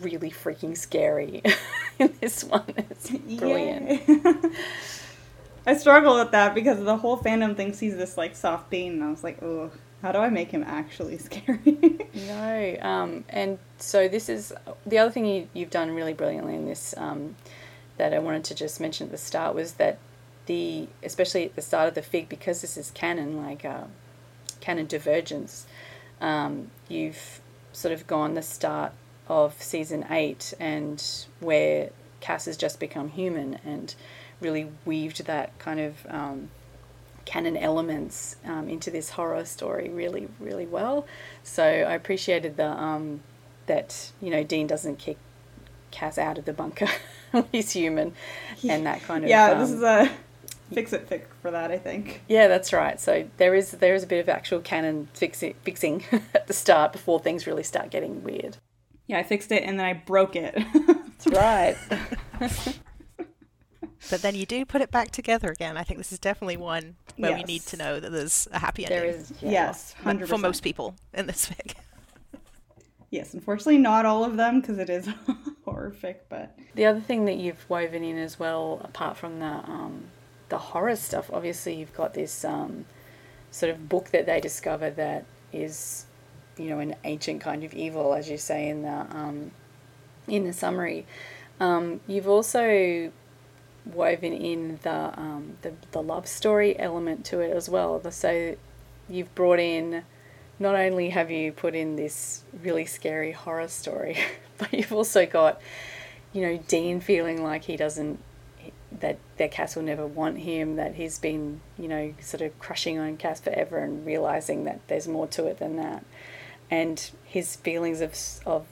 really freaking scary in this one. It's brilliant.
I struggle with that because the whole fandom thinks he's this like soft being, and I was like, oh, how do I make him actually scary?
No, um, and so this is the other thing you, you've done really brilliantly in this um, that I wanted to just mention at the start was that the especially at the start of the fic because this is canon like uh, canon divergence, um, you've sort of gone the start of season eight and where Cass has just become human and really weaved that kind of um, canon elements um, into this horror story really, really well. So I appreciated the um, that you know Dean doesn't kick Cass out of the bunker when he's human, and that kind of
yeah,
um,
this is a fix it fic for that, I think.
yeah, that's right. So there is there is a bit of actual canon fixi- fixing at the start before things really start getting weird.
Yeah, I fixed it and then I broke it.
That's right.
But then you do put it back together again. I think this is definitely one where we need to know that there's a happy ending.
there is yeah.
yes,
for-
hundred
for most people in this fic.
Yes, unfortunately, not all of them because it is horrific. but
The other thing that you've woven in as well, apart from the um, the horror stuff, obviously you've got this um, sort of book that they discover that is, you know, an ancient kind of evil, as you say in the um, in the summary. Um, you've also woven in the, um, the the love story element to it as well. So you've brought in not only have you put in this really scary horror story, but you've also got, you know, Dean feeling like he doesn't, that that Cass will never want him, that he's been, you know, sort of crushing on Cass forever and realizing that there's more to it than that. And his feelings of, of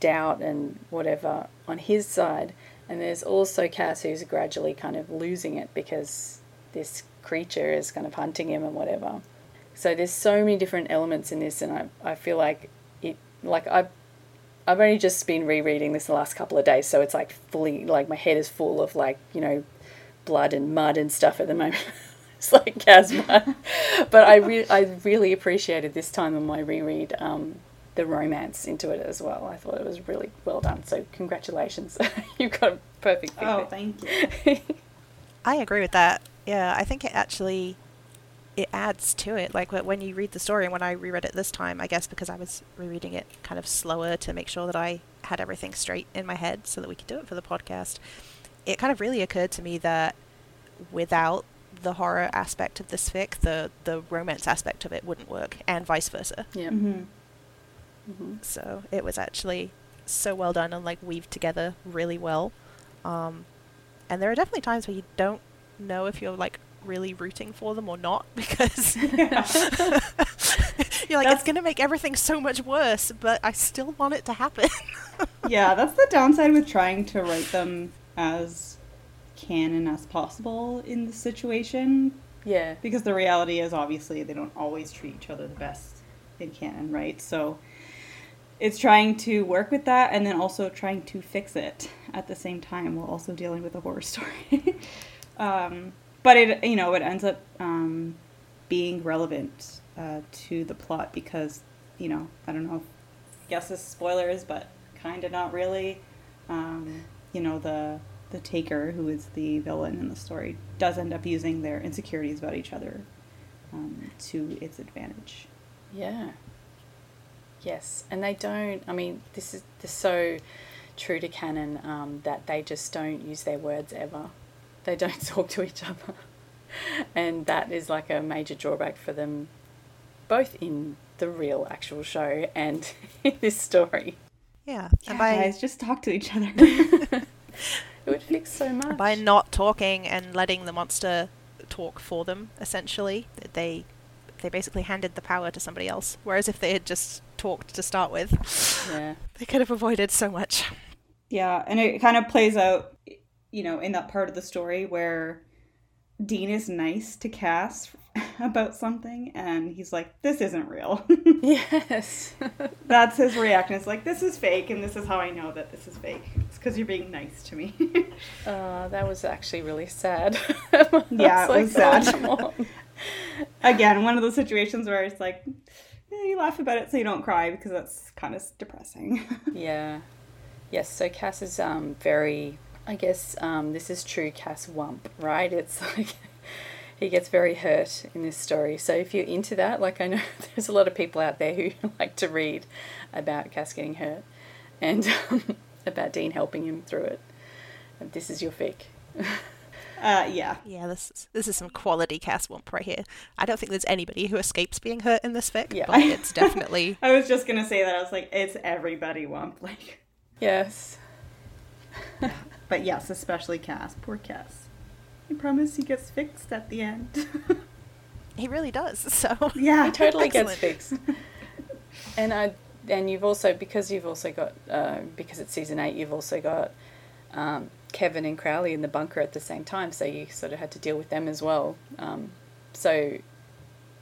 doubt and whatever on his side. And there's also Cass who's gradually kind of losing it because this creature is kind of hunting him and whatever. So there's so many different elements in this, and I, I feel like it like I I've only just been rereading this the last couple of days, so it's like fully like my head is full of like you know blood and mud and stuff at the moment. it's like Casma, but I re- I really appreciated this time on my reread um, the romance into it as well. I thought it was really well done. So congratulations, you got a perfect. Pick
Oh,
there.
thank you.
I agree with that. Yeah, I think it actually it adds to it. Like when you read the story, and when I reread it this time, I guess because I was rereading it kind of slower to make sure that I had everything straight in my head so that we could do it for the podcast. It kind of really occurred to me that without the horror aspect of this fic, the the romance aspect of it wouldn't work, and vice versa.
Yeah.
hmm
So it was actually so well done and like weaved together really well. Um, and there are definitely times where you don't know if you're like really rooting for them or not because you're like
That's-
it's going to make everything so much worse, but I still want it to happen.
yeah, that's the downside with trying to write them as canon as possible in the situation.
Yeah.
Because the reality is, obviously, they don't always treat each other the best in canon, right? So it's trying to work with that and then also trying to fix it at the same time while also dealing with a horror story. um, but it, you know, it ends up um, being relevant uh, to the plot because, you know, I don't know. I guess this is spoilers, but kind of not really. Um, you know, the the taker, who is the villain in the story, does end up using their insecurities about each other um, to its advantage.
Yeah. Yes, and they don't. I mean, this is they're so true to canon um, that they just don't use their words ever. They don't talk to each other, and that is like a major drawback for them, both in the real actual show and in this story.
yeah.
Yeah,
and by
guys, just talk to each other.
It would fix so much.
by not talking and letting the monster talk for them essentially, they they basically handed the power to somebody else. Whereas if they had just talked to start with,
yeah,
they could have avoided so much.
Yeah, and it kind of plays out, you know, in that part of the story where Dean is nice to Cass about something, and he's like, "This isn't real."
yes,
That's his reaction. It's like, "This is fake, and this is how I know that this is fake. It's because you're being nice to me."
uh, that was actually really sad.
Yeah, it was
"Oh,
sad." Again, one of those situations where it's like, you laugh about it so you don't cry because that's kind of depressing.
Yeah. Yes, so Cass is um very I guess um this is true Cass Wump, right? It's like he gets very hurt in this story. So if you're into that, like I know there's a lot of people out there who like to read about Cass getting hurt and um, about Dean helping him through it. And this is your fic.
Uh, yeah.
Yeah, this is, this is some quality Cass wump right here. I don't think there's anybody who escapes being hurt in this fic,
Yeah.
but it's definitely
I was just gonna say that. I was like, it's everybody wump. Like,
Yes.
but yes, especially Cass. Poor Cass. I promise he gets fixed at the end.
he really does. So
yeah.
He totally gets fixed. And I and you've also because you've also got uh, because it's season eight, you've also got um, Kevin and Crowley in the bunker at the same time, so you sort of had to deal with them as well. Um, so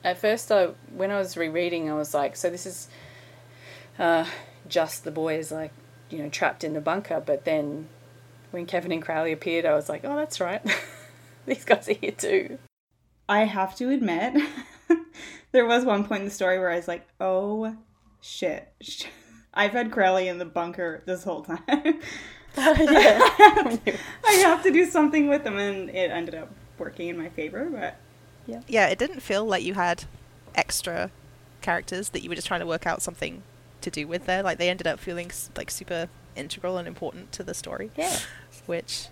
at first, I when I was rereading, I was like, so this is uh, just the boys like you know trapped in the bunker, but then when Kevin and Crowley appeared, I was like, oh, that's right, these guys are here too.
I have to admit, there was one point in the story where I was like, oh shit. I've had Crowley in the bunker this whole time.
Oh, yeah.
I have to do something with them, and it ended up working in my favor, but
yeah, yeah, it didn't feel like you had extra characters that you were just trying to work out something to do with there. Like they ended up feeling like super integral and important to the story,
yeah.
which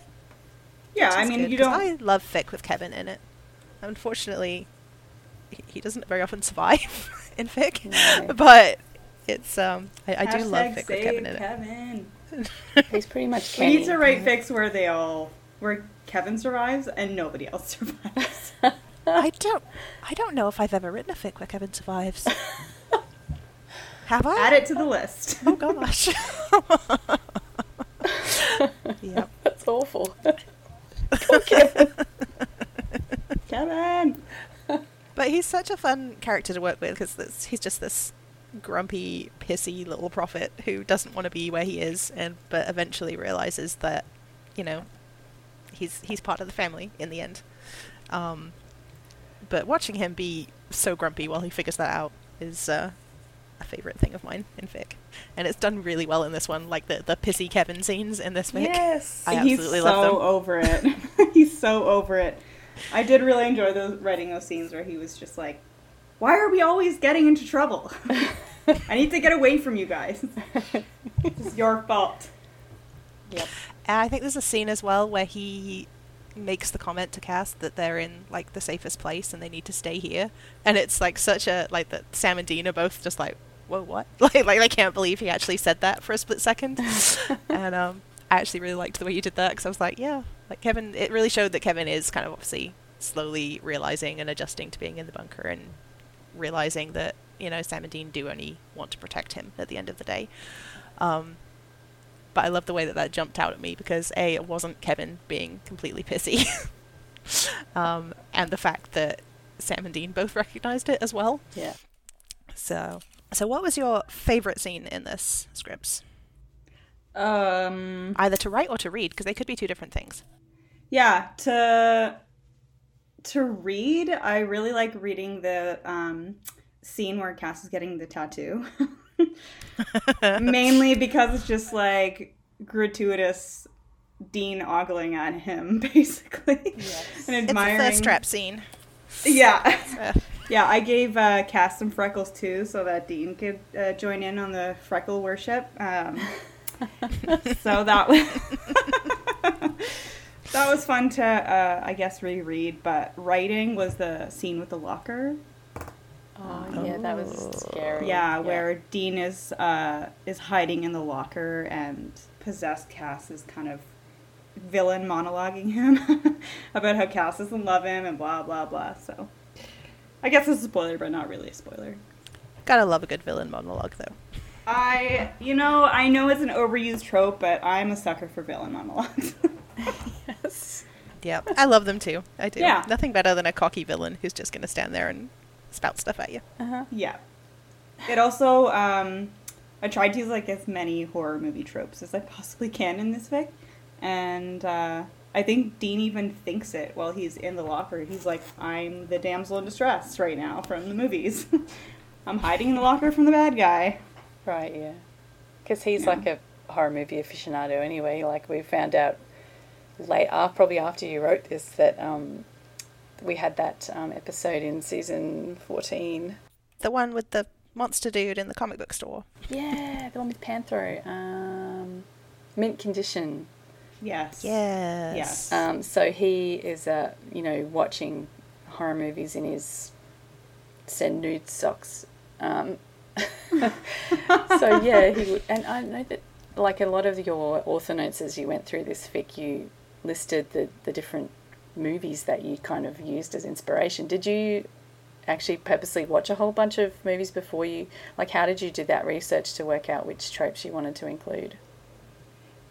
yeah, I mean,
good,
you
'cause
don't.
I love fic with Kevin in it. Unfortunately, he- he doesn't very often survive in fic,
No.
but it's um I, I do love fic with Kevin in it.
Kevin.
He's pretty much
We need to write fics where they all, where Kevin survives and nobody else survives.
I don't I don't know if I've ever written a fic where Kevin survives. Have I?
Add it to the list.
Oh gosh. yep.
That's awful. Kevin.
Kevin.
But he's such a fun character to work with because he's just this grumpy, pissy little prophet who doesn't want to be where he is, and but eventually realizes that, you know, he's he's part of the family in the end. Um, but watching him be so grumpy while he figures that out is uh, a favorite thing of mine in fic, and it's done really well in this one. Like the the pissy Kevin scenes in this fic.
Yes,
I
he's
absolutely
so
love them.
over it. he's so over it. I did really enjoy those writing those scenes where he was just like, "Why are we always getting into trouble? I need to get away from you guys. It's your fault."
Yep.
And I think there's a scene as well where he makes the comment to Cass that they're in like the safest place and they need to stay here, and it's like such a like that Sam and Dean are both just like, whoa, what? Like like I can't believe he actually said that for a split second, and um, I actually really liked the way you did that because I was like, yeah, like Kevin. It really showed that Kevin is kind of obviously slowly realizing and adjusting to being in the bunker and realizing that you know Sam and Dean do only want to protect him at the end of the day. Um, but I love the way that that jumped out at me because a it wasn't Kevin being completely pissy, um, and the fact that Sam and Dean both recognized it as well.
Yeah.
So, so what was your favorite scene in this Scribs?
Um.
Either to write or to read, because they could be two different things.
Yeah, to to read, I really like reading the um, scene where Cass is getting the tattoo. Mainly because it's just like gratuitous Dean ogling at him, basically, and
It's the
admiring.
thirst trap scene.
Yeah, yeah. I gave uh, Cass some freckles too, so that Dean could uh, join in on the freckle worship. Um, so that was that was fun to, uh, I guess, reread. But writing was the scene with the locker.
Oh, yeah, that was scary.
Yeah, where Dean is uh, is hiding in the locker and possessed Cass is kind of villain monologuing him about how Cass doesn't love him and blah blah blah. So I guess it's a spoiler, but not really a spoiler.
gotta love a good villain monologue, though.
I, you know, I know it's an overused trope, but I'm a sucker for villain monologues.
Yes.
Yeah, I love them too. I do.
Yeah.
Nothing better than a cocky villain who's just gonna stand there and spout stuff at you.
Uh-huh.
yeah. It also, um, I tried to use like as many horror movie tropes as I possibly can in this fic, and uh, I think Dean even thinks it while he's in the locker. He's like, "I'm the damsel in distress right now from the movies. I'm hiding in the locker from the bad guy."
Right, yeah. Because he's
Yeah.
like a horror movie aficionado anyway. Like we found out late, uh, probably after you wrote this, that um, we had that um, episode in season 14.
The one with the monster dude in the comic book store.
Yeah, the one with Panthro. Um, mint condition.
Yes.
Yes.
Yes.
Um, so he is, uh, you know, watching horror movies in his send nude socks. Um, so yeah, he would, and I know that like a lot of your author notes as you went through this fic, you listed the the different movies that you kind of used as inspiration. Did you actually purposely watch a whole bunch of movies before you like how did you do that research to work out which tropes you wanted to include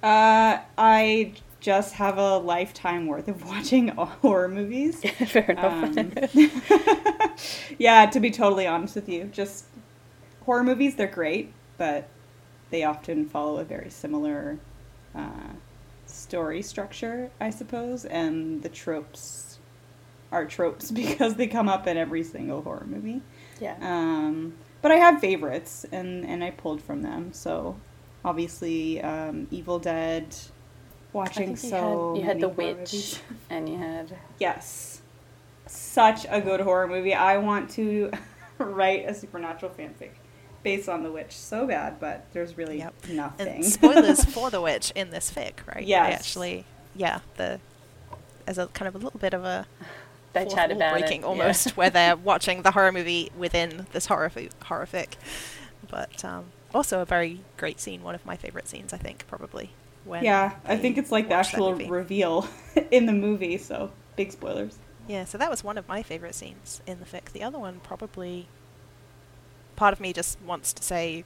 Uh, I just have a lifetime worth of watching horror movies.
fair enough
Um, yeah, to be totally honest with you, just horror movies, they're great, but they often follow a very similar uh, story structure, I suppose, and the tropes are tropes because they come up in every single horror movie.
yeah
Um, but I have favorites, and, and I pulled from them. So, obviously, um, Evil Dead. Watching
think you
so
had, you had the witch
movies.
and you had
Yes, such a good horror movie. I want to write a supernatural fanfic based on The Witch so bad, but there's really
Yep.
nothing.
And spoilers for the witch in this fic, right? Yeah. Actually, yeah, the as a kind of a little bit of a
they chat about
breaking
it
almost, where they're watching the horror movie within this horror fi- horror. But um, also a very great scene, one of my favorite scenes, I think, probably. When
yeah, I think it's like the actual reveal in the movie, so big spoilers.
Yeah, so that was one of my favorite scenes in the fic. The other one probably part of me just wants to say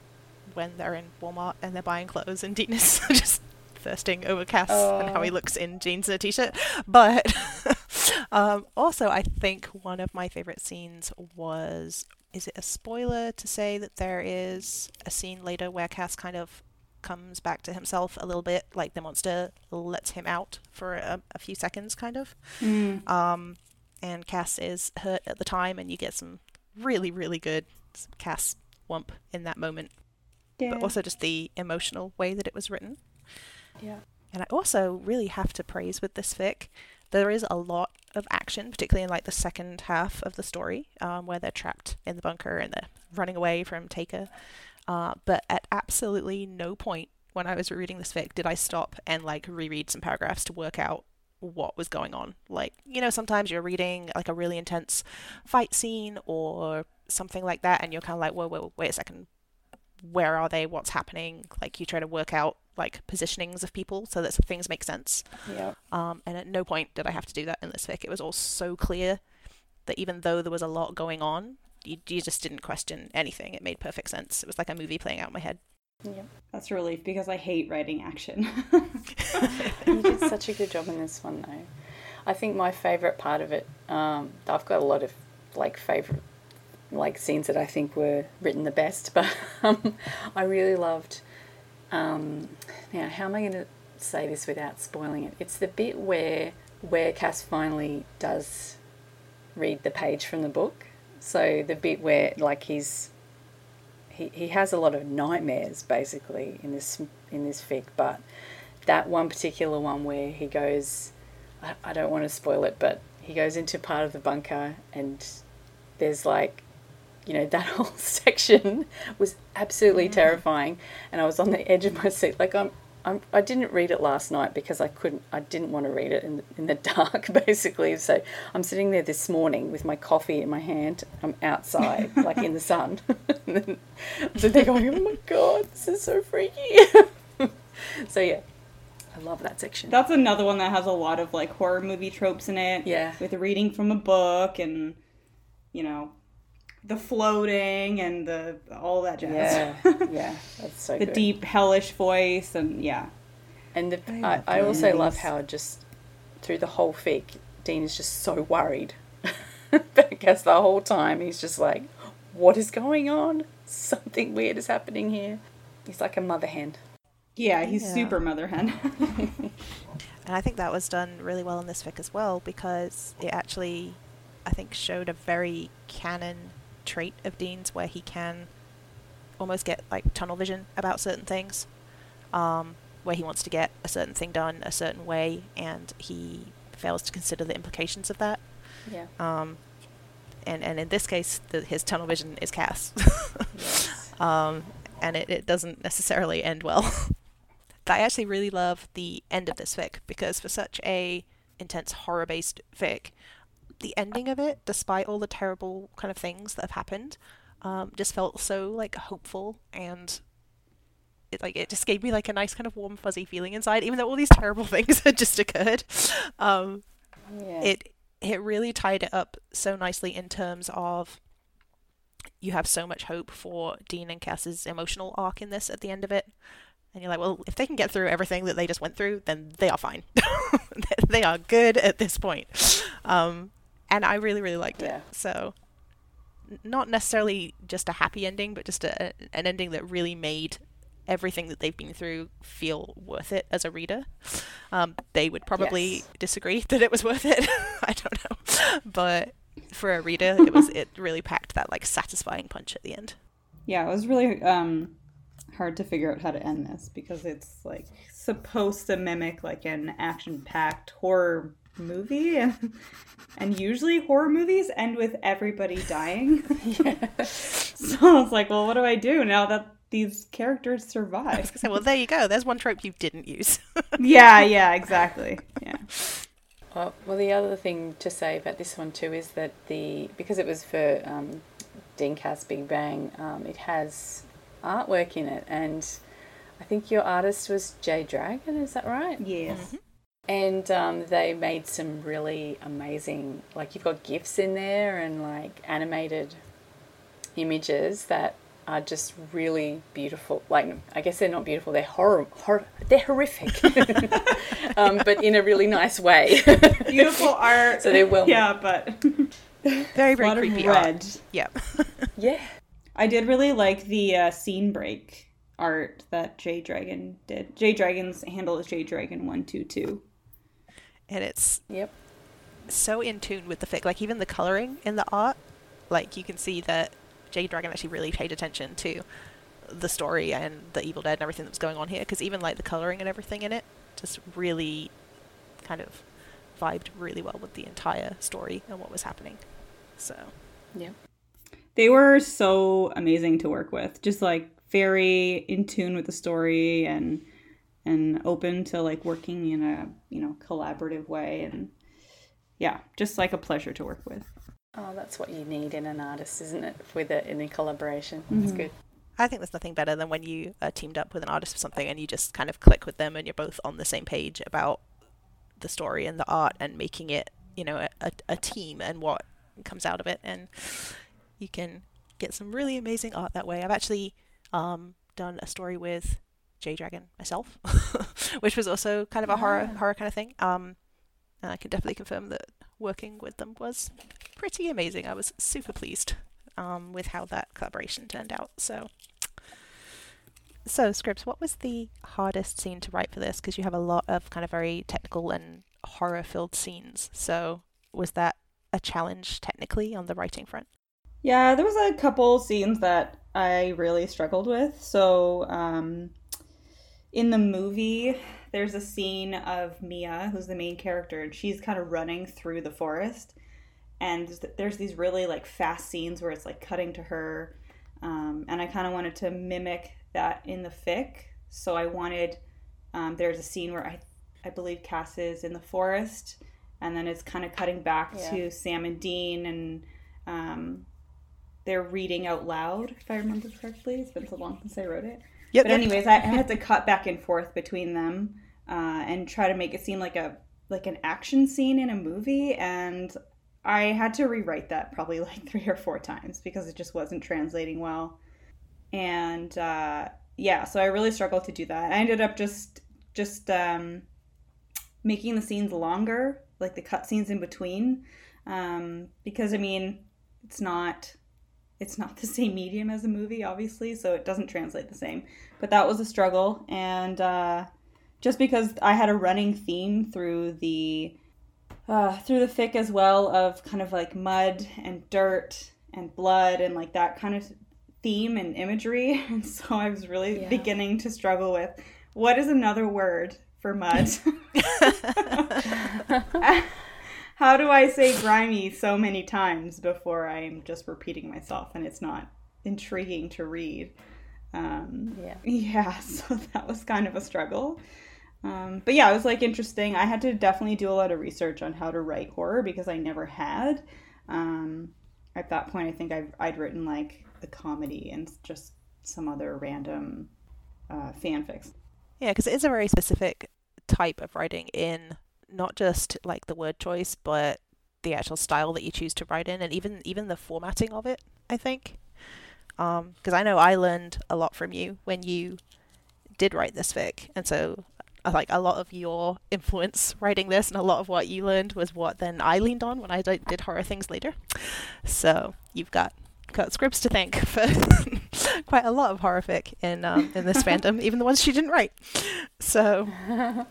when they're in Walmart and they're buying clothes and Dean is just thirsting over Cass and how he looks in jeans and a t-shirt. But Um, also, I think one of my favorite scenes was is it a spoiler to say that there is a scene later where Cass kind of comes back to himself a little bit, like the monster lets him out for a, a few seconds, kind of.
Mm.
Um, and Cass is hurt at the time, and you get some really, really good Cass wump in that moment.
Yeah.
But also just the emotional way that it was written.
Yeah.
And I also really have to praise with this fic. There is a lot of action, particularly in like the second half of the story, um, where they're trapped in the bunker and they're running away from Taker. Uh, but at absolutely no point when I was reading this fic did I stop and like reread some paragraphs to work out what was going on. Like, you know, sometimes you're reading like a really intense fight scene or something like that, and you're kind of like, whoa, whoa, wait a second, where are they? What's happening? Like, you try to work out like positionings of people so that things make sense.
Yeah.
Um, and at no point did I have to do that in this fic. It was all so clear that even though there was a lot going on, you, you just didn't question anything. It made perfect sense. It was like a movie playing out in my head.
Yeah.
That's a relief because I hate writing action.
you did such a good job in this one, though. I think my favourite part of it, um, I've got a lot of like favourite like scenes that I think were written the best, but um, I really loved. Um, now, how am I going to say this without spoiling it? It's the bit where where Cass finally does read the page from the book. So the bit where like he's he, he has a lot of nightmares basically in this in this fic, but that one particular one where he goes, I, I don't want to spoil it, but he goes into part of the bunker and there's like, you know, that whole section was absolutely terrifying, and I was on the edge of my seat. Like I'm, I'm, I didn't read it last night because I couldn't, I didn't want to read it in the, in the dark, basically. So I'm sitting there this morning with my coffee in my hand. I'm outside, like in the sun. and then sitting there going, oh my god, this is so freaky. so yeah, I love that section.
That's another one that has a lot of like horror movie tropes in it.
Yeah.
With reading from a book and you know the floating and the all that jazz.
Yeah, yeah, that's so
the
good.
deep hellish voice and yeah.
And the,
They
I, I also love how just through the whole fic, Dean is just so worried. because the whole time he's just like, what is going on? Something weird is happening here. He's like a mother hen.
Yeah, he's
Yeah.
super mother hen.
And I think that was done really well in this fic as well because it actually, I think, showed a very canon trait of Dean's where he can almost get like tunnel vision about certain things, um, where he wants to get a certain thing done a certain way and he fails to consider the implications of that.
Yeah.
Um, and, and in this case, the, his tunnel vision is Cass.
Yes.
um, and it, it doesn't necessarily end well. I actually really love the end of this fic because for such a intense horror based fic, the ending of it, despite all the terrible kind of things that have happened, um, just felt so like hopeful and it like it just gave me like a nice kind of warm fuzzy feeling inside, even though all these terrible things had just occurred. Um,
Yeah.
it it really tied it up so nicely in terms of you have so much hope for Dean and Cass's emotional arc in this at the end of it. And you're like, well, if they can get through everything that they just went through, then they are fine. they are good at this point. Um, and I really, really liked
Yeah.
it. So, not necessarily just a happy ending, but just a, an ending that really made everything that they've been through feel worth it as a reader. Um, they would probably
Yes.
disagree that it was worth it. I don't know, but for a reader, it was it really packed that like satisfying punch at the end.
yeah, it was really um hard to figure out how to end this because it's like supposed to mimic like an action-packed horror movie and and usually horror movies end with everybody dying. so I was like, well, what do I do now that these characters survive?
So well, there you go. There's one trope you didn't use.
yeah, yeah, exactly. Yeah.
Well, well, the other thing to say about this one too is that the because it was for um, Dean Cass Big Bang, um, it has artwork in it, and I think your artist was Jay Dragon. Is that right?
Yes.
And um, they made some really amazing, like you've got gifs in there and like animated images that are just really beautiful. Like I guess they're not beautiful; they're horror, hor- they're horrific. um, but in a really nice way.
Beautiful art.
So they're well-
Yeah, but
Very,
a
very
lot of
creepy
red.
art. Yeah.
yeah.
I did really like the uh, scene break art that J Dragon did. J Dragon's handle is J Dragon one two two.
And it's
Yep.
so in tune with the fic. Like even the coloring in the art, like you can see that J Dragon actually really paid attention to the story and the Evil Dead and everything that was going on here. Because even like the coloring and everything in it, just really kind of vibed really well with the entire story and what was happening. So
yeah,
They were so amazing to work with. Just like very in tune with the story and and open to like working in a you know collaborative way and yeah, just like a pleasure to work with.
Oh, that's what you need in an artist, isn't it? With it in a collaboration. That's good.
I think there's nothing better than when you are teamed up with an artist for something and you just kind of click with them and you're both on the same page about the story and the art and making it, you know, a, a team and what comes out of it. And you can get some really amazing art that way. I've actually um, done a story with J Dragon myself, which was also kind of a horror horror kind of thing. Um, and I can definitely confirm that working with them was pretty amazing. I was super pleased um, with how that collaboration turned out. So, so Scribs. what was the hardest scene to write for this? Because you have a lot of kind of very technical and horror-filled scenes. So, was that a challenge technically on the writing front?
Yeah, there was a couple scenes that I really struggled with. So, um, in the movie, there's a scene of Mia, who's the main character, and she's kind of running through the forest. And there's these really like fast scenes where it's like cutting to her. Um, and I kind of wanted to mimic that in the fic. So I wanted, um, there's a scene where I, I believe Cass is in the forest, and then it's kind of cutting back
Yeah.
to Sam and Dean, and um, they're reading out loud, if I remember correctly. It's been so long since I wrote it.
Yep.
But anyways, I, I had to cut back and forth between them uh, and try to make it seem like a like an action scene in a movie, and I had to rewrite that probably like three or four times because it just wasn't translating well. And uh, yeah, so I really struggled to do that. I ended up just just um, making the scenes longer, like the cut scenes in between, um, because I mean, it's not it's not the same medium as a movie, obviously, so it doesn't translate the same. But that was a struggle, and uh, just because I had a running theme through the uh, through the fic as well of kind of like mud and dirt and blood and like that kind of theme and imagery, and so I was really
Yeah.
beginning to struggle with what is another word for mud. How do I say grimy so many times before I'm just repeating myself and it's not intriguing to read? Um,
Yeah.
yeah, so that was kind of a struggle. Um, but yeah, it was like interesting. I had to definitely do a lot of research on how to write horror because I never had. Um, at that point, I think I've, I'd written like a comedy and just some other random uh, fanfics.
Yeah, because it is a very specific type of writing in not just like the word choice, but the actual style that you choose to write in, and even even the formatting of it. I think, because I know I learned a lot from you when you did write this fic, and so uh, like a lot of your influence writing this, and a lot of what you learned was what then I leaned on when I did did horror things later. So you've got got Scribs to thank for quite a lot of horror fic in um, in this fandom, even the ones she didn't write. So,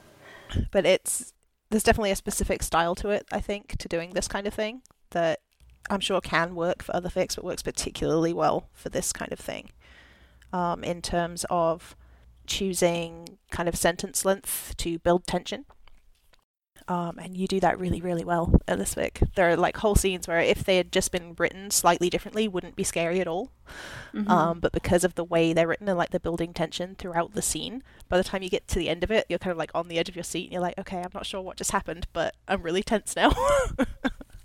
but it's there's definitely a specific style to it. I think to doing this kind of thing that I'm sure can work for other fics, but works particularly well for this kind of thing. Um, in terms of choosing kind of sentence length to build tension. Um, and you do that really, really well in this fic. There are like whole scenes where if they had just been written slightly differently, wouldn't be scary at all. Um, but because of the way they're written and like the building tension throughout the scene, by the time you get to the end of it, you're kind of like on the edge of your seat and you're like, okay, I'm not sure what just happened, but I'm really tense now.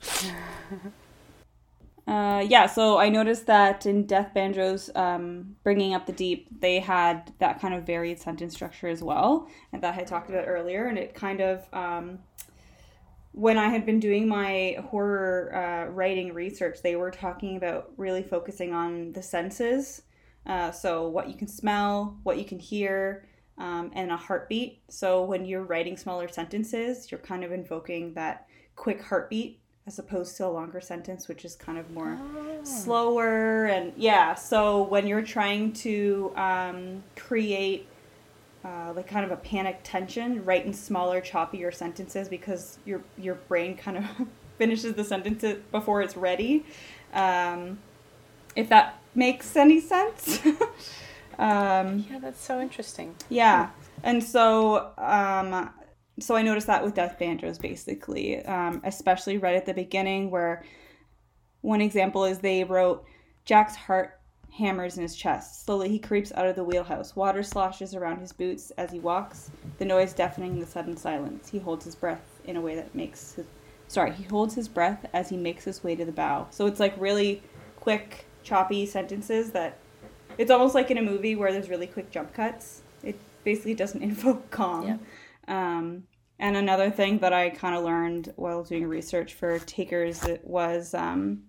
Uh, yeah, so I noticed that in deathbanjo's um, Bringing Up the Deep, they had that kind of varied sentence structure as well, and that I had talked about earlier. And it kind of, um, when I had been doing my horror uh, writing research, they were talking about really focusing on the senses. Uh, so, what you can smell, what you can hear, um, and a heartbeat. So when you're writing smaller sentences, you're kind of invoking that quick heartbeat as opposed to a longer sentence, which is kind of more oh. slower. And yeah, so when you're trying to um, create uh, like kind of a panic tension, write in smaller, choppier sentences because your your brain kind of finishes the sentence before it's ready. Um, if that makes any sense.
um, yeah, that's so interesting.
Yeah, and so um, so I noticed that with deathbanjo's, basically, um, especially right at the beginning, where one example is they wrote Jack's heart hammers in his chest. Slowly he creeps out of the wheelhouse. Water sloshes around his boots as he walks, the noise deafening the sudden silence. He holds his breath in a way that makes his sorry, he holds his breath as he makes his way to the bow. So it's like really quick, choppy sentences that it's almost like in a movie where there's really quick jump cuts. It basically doesn't invoke calm. Yeah. Um, and another thing that I kind of learned while doing research for takers was, um,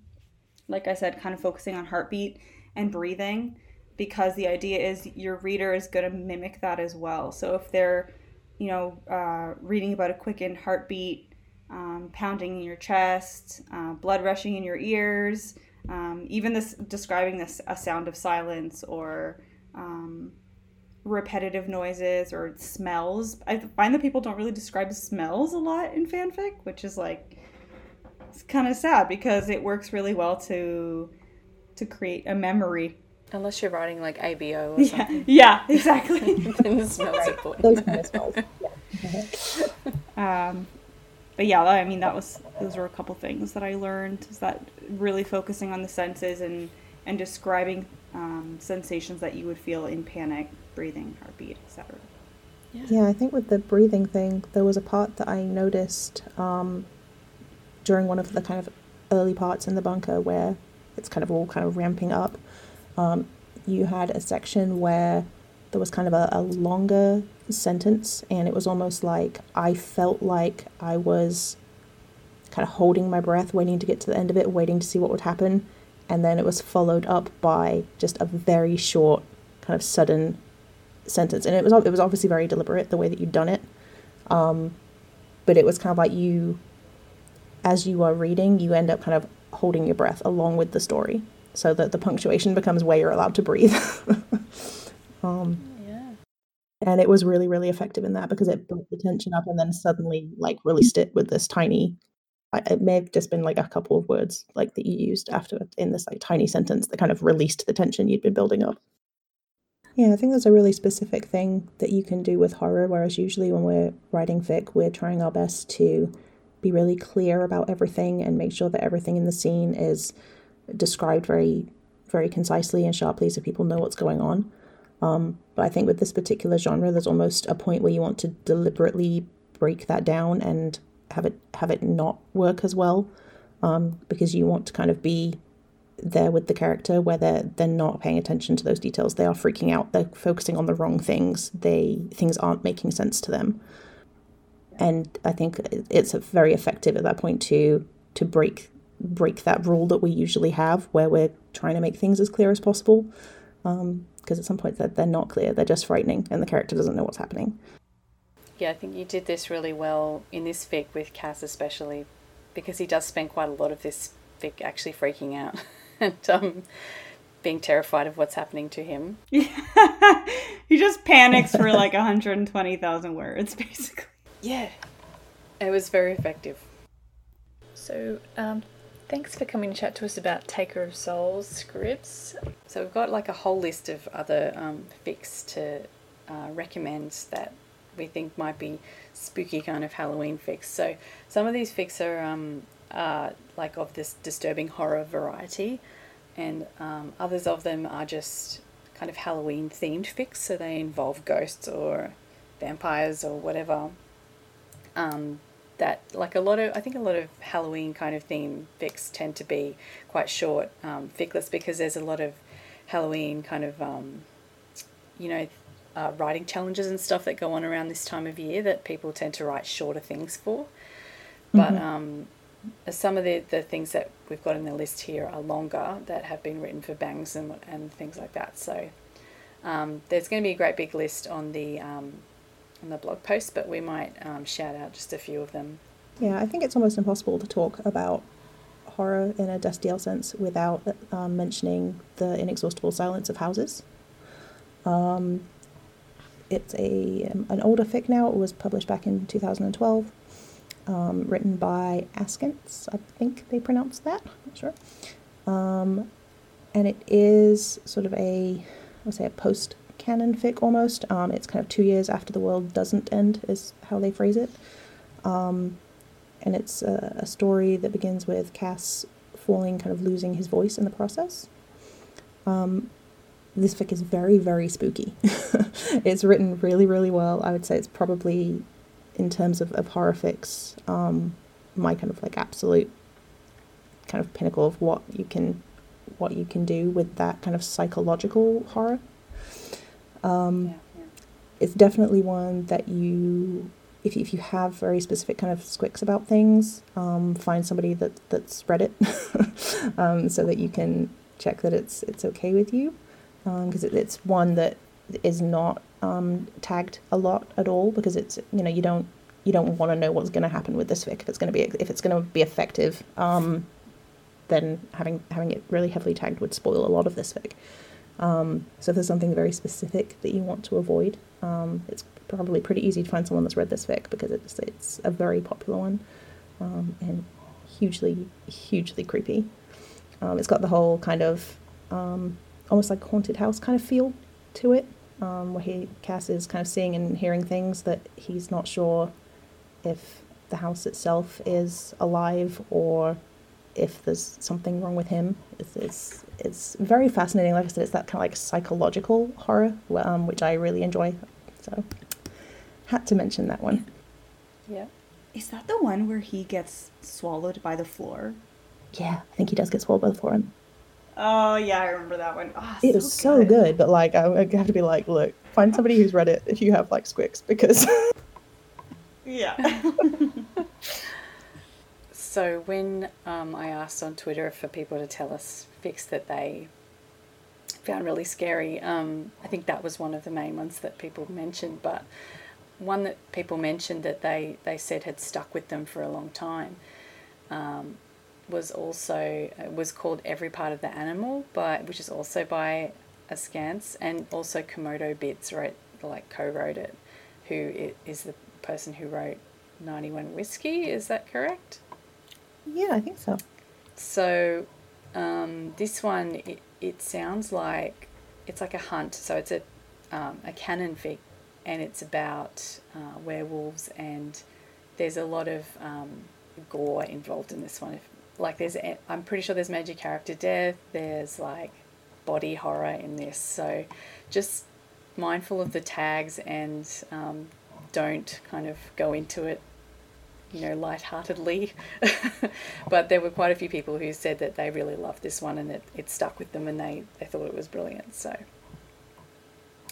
like I said, kind of focusing on heartbeat and breathing because the idea is your reader is going to mimic that as well. So if they're, you know, uh, reading about a quickened heartbeat, um, pounding in your chest, uh, blood rushing in your ears, um, even this describing this a sound of silence or um, repetitive noises or smells. I find that people don't really describe smells a lot in fanfic, which is like it's kind of sad because it works really well to to create a memory.
Unless you're writing like ABO or
something. Yeah, yeah exactly.
then the smells important. Those kind of smells.
Yeah. um, but yeah, I mean that was those were a couple things that I learned. Is that really focusing on the senses and and describing um, sensations that you would feel in panic, breathing, heartbeat, etc.
Yeah. yeah, I think with the breathing thing, there was a part that I noticed um, during one of the kind of early parts in the bunker where it's kind of all kind of ramping up. Um, you had a section where there was kind of a, a longer sentence, and it was almost like I felt like I was kind of holding my breath, waiting to get to the end of it, waiting to see what would happen. And then it was followed up by just a very short, kind of sudden sentence. And it was it was obviously very deliberate the way that you'd done it. Um, but it was kind of like you, as you are reading, you end up kind of holding your breath along with the story, so that the punctuation becomes where you're allowed to breathe. um, yeah. And it was really, really effective in that because it built the tension up and then suddenly like released it with this tiny it may have just been like a couple of words like that you used after in this like tiny sentence that kind of released the tension you'd been building up. Yeah i think there's a really specific thing that you can do with horror whereas usually when we're writing fic we're trying our best to be really clear about everything and make sure that everything in the scene is described very very concisely and sharply so people know what's going on. Um, but i think with this particular genre there's almost a point where you want to deliberately break that down and have it have it not work as well um, because you want to kind of be there with the character where they're they're not paying attention to those details. They are freaking out. They're focusing on the wrong things. They things aren't making sense to them. And i think it's very effective at that point to to break break that rule that we usually have where we're trying to make things as clear as possible because um, at some point they're, they're not clear. They're just frightening and the character doesn't know what's happening
yeah, I think you did this really well in this fic with Cass, especially because he does spend quite a lot of this fic actually freaking out and um, being terrified of what's happening to him.
Yeah. he just panics for like 120,000 words, basically.
Yeah, it was very effective. So, um, thanks for coming to chat to us about Taker of Souls Scribs. So, we've got like a whole list of other um, fics to uh, recommend that we think might be spooky kind of Halloween fics. So some of these fics are um, like of this disturbing horror variety, and um, others of them are just kind of Halloween themed fics. So they involve ghosts or vampires or whatever. Um, that like a lot of I think a lot of Halloween kind of theme fics tend to be quite short um, ficlets because there's a lot of Halloween kind of um, you know uh, writing challenges and stuff that go on around this time of year that people tend to write shorter things for. But mm-hmm. um, some of the, the things that we've got in the list here are longer that have been written for bangs and, and things like that. So Um, there's going to be a great big list on the um, on the blog post, but we might um, shout out just a few of them.
Yeah, I think it's almost impossible to talk about horror in a dusty Destiel sense without um, mentioning the inexhaustible silence of houses. Um, it's a an older fic now. It was published back in 2012, um, written by Askance. I think they pronounced that. I'm not sure. Um, and it is sort of a, I would say, a post canon fic almost. Um, it's kind of two years after the world doesn't end, is how they phrase it. Um, and it's a, a story that begins with Cass falling, kind of losing his voice in the process. Um, this fic is very, very spooky. it's written really, really well. I would say it's probably, in terms of, of horror fics, um, my kind of like absolute kind of pinnacle of what you can what you can do with that kind of psychological horror. Um,
Yeah, yeah.
It's definitely one that you, if you, if you have very specific kind of squicks about things, um, find somebody that that's read it, um, so that you can check that it's it's okay with you, because it, it's one that is not um, tagged a lot at all because it's you know you don't you don't want to know what's going to happen with this fic if it's going to be if it's going to be effective. Um, then having having it really heavily tagged would spoil a lot of this fic. Um, so if there's something very specific that you want to avoid, um, it's probably pretty easy to find someone that's read this fic because it's it's a very popular one um, and hugely hugely creepy. Um, it's got the whole kind of um, almost like haunted house kind of feel to it, um, where he Cass is kind of seeing and hearing things that he's not sure if the house itself is alive or if there's something wrong with him. It's, it's, it's very fascinating. Like I said, it's that kind of like psychological horror, um, which I really enjoy. So, had to mention that one.
Yeah.
Is that the one where he gets swallowed by the floor?
Yeah, I think he does get swallowed by the floor. And
Oh yeah, I remember that one. Oh,
it was so good, but like, I, I have to be like, look, find somebody who's read it if you have like squicks because.
Yeah.
So when um, I asked on Twitter for people to tell us fics that they found really scary, um, I think that was one of the main ones that people mentioned. But one that people mentioned that they, they said had stuck with them for a long time um, was also it was called Every Part of the Animal by which is also by Askance and also Komodo Bits wrote like co-wrote it, who i- the person who wrote 91 Whiskey. Is that correct?
yeah, I think so.
So um, this one, it, it sounds like it's like a hunt. So it's a um, a canon fic, and it's about uh, werewolves, and there's a lot of um, gore involved in this one. If, like there's, I'm pretty sure there's major character death. There's like body horror in this. So just mindful of the tags and um, don't kind of go into it you know, lightheartedly. but there were quite a few people who said that they really loved this one and it, it stuck with them and they, they thought it was brilliant. So,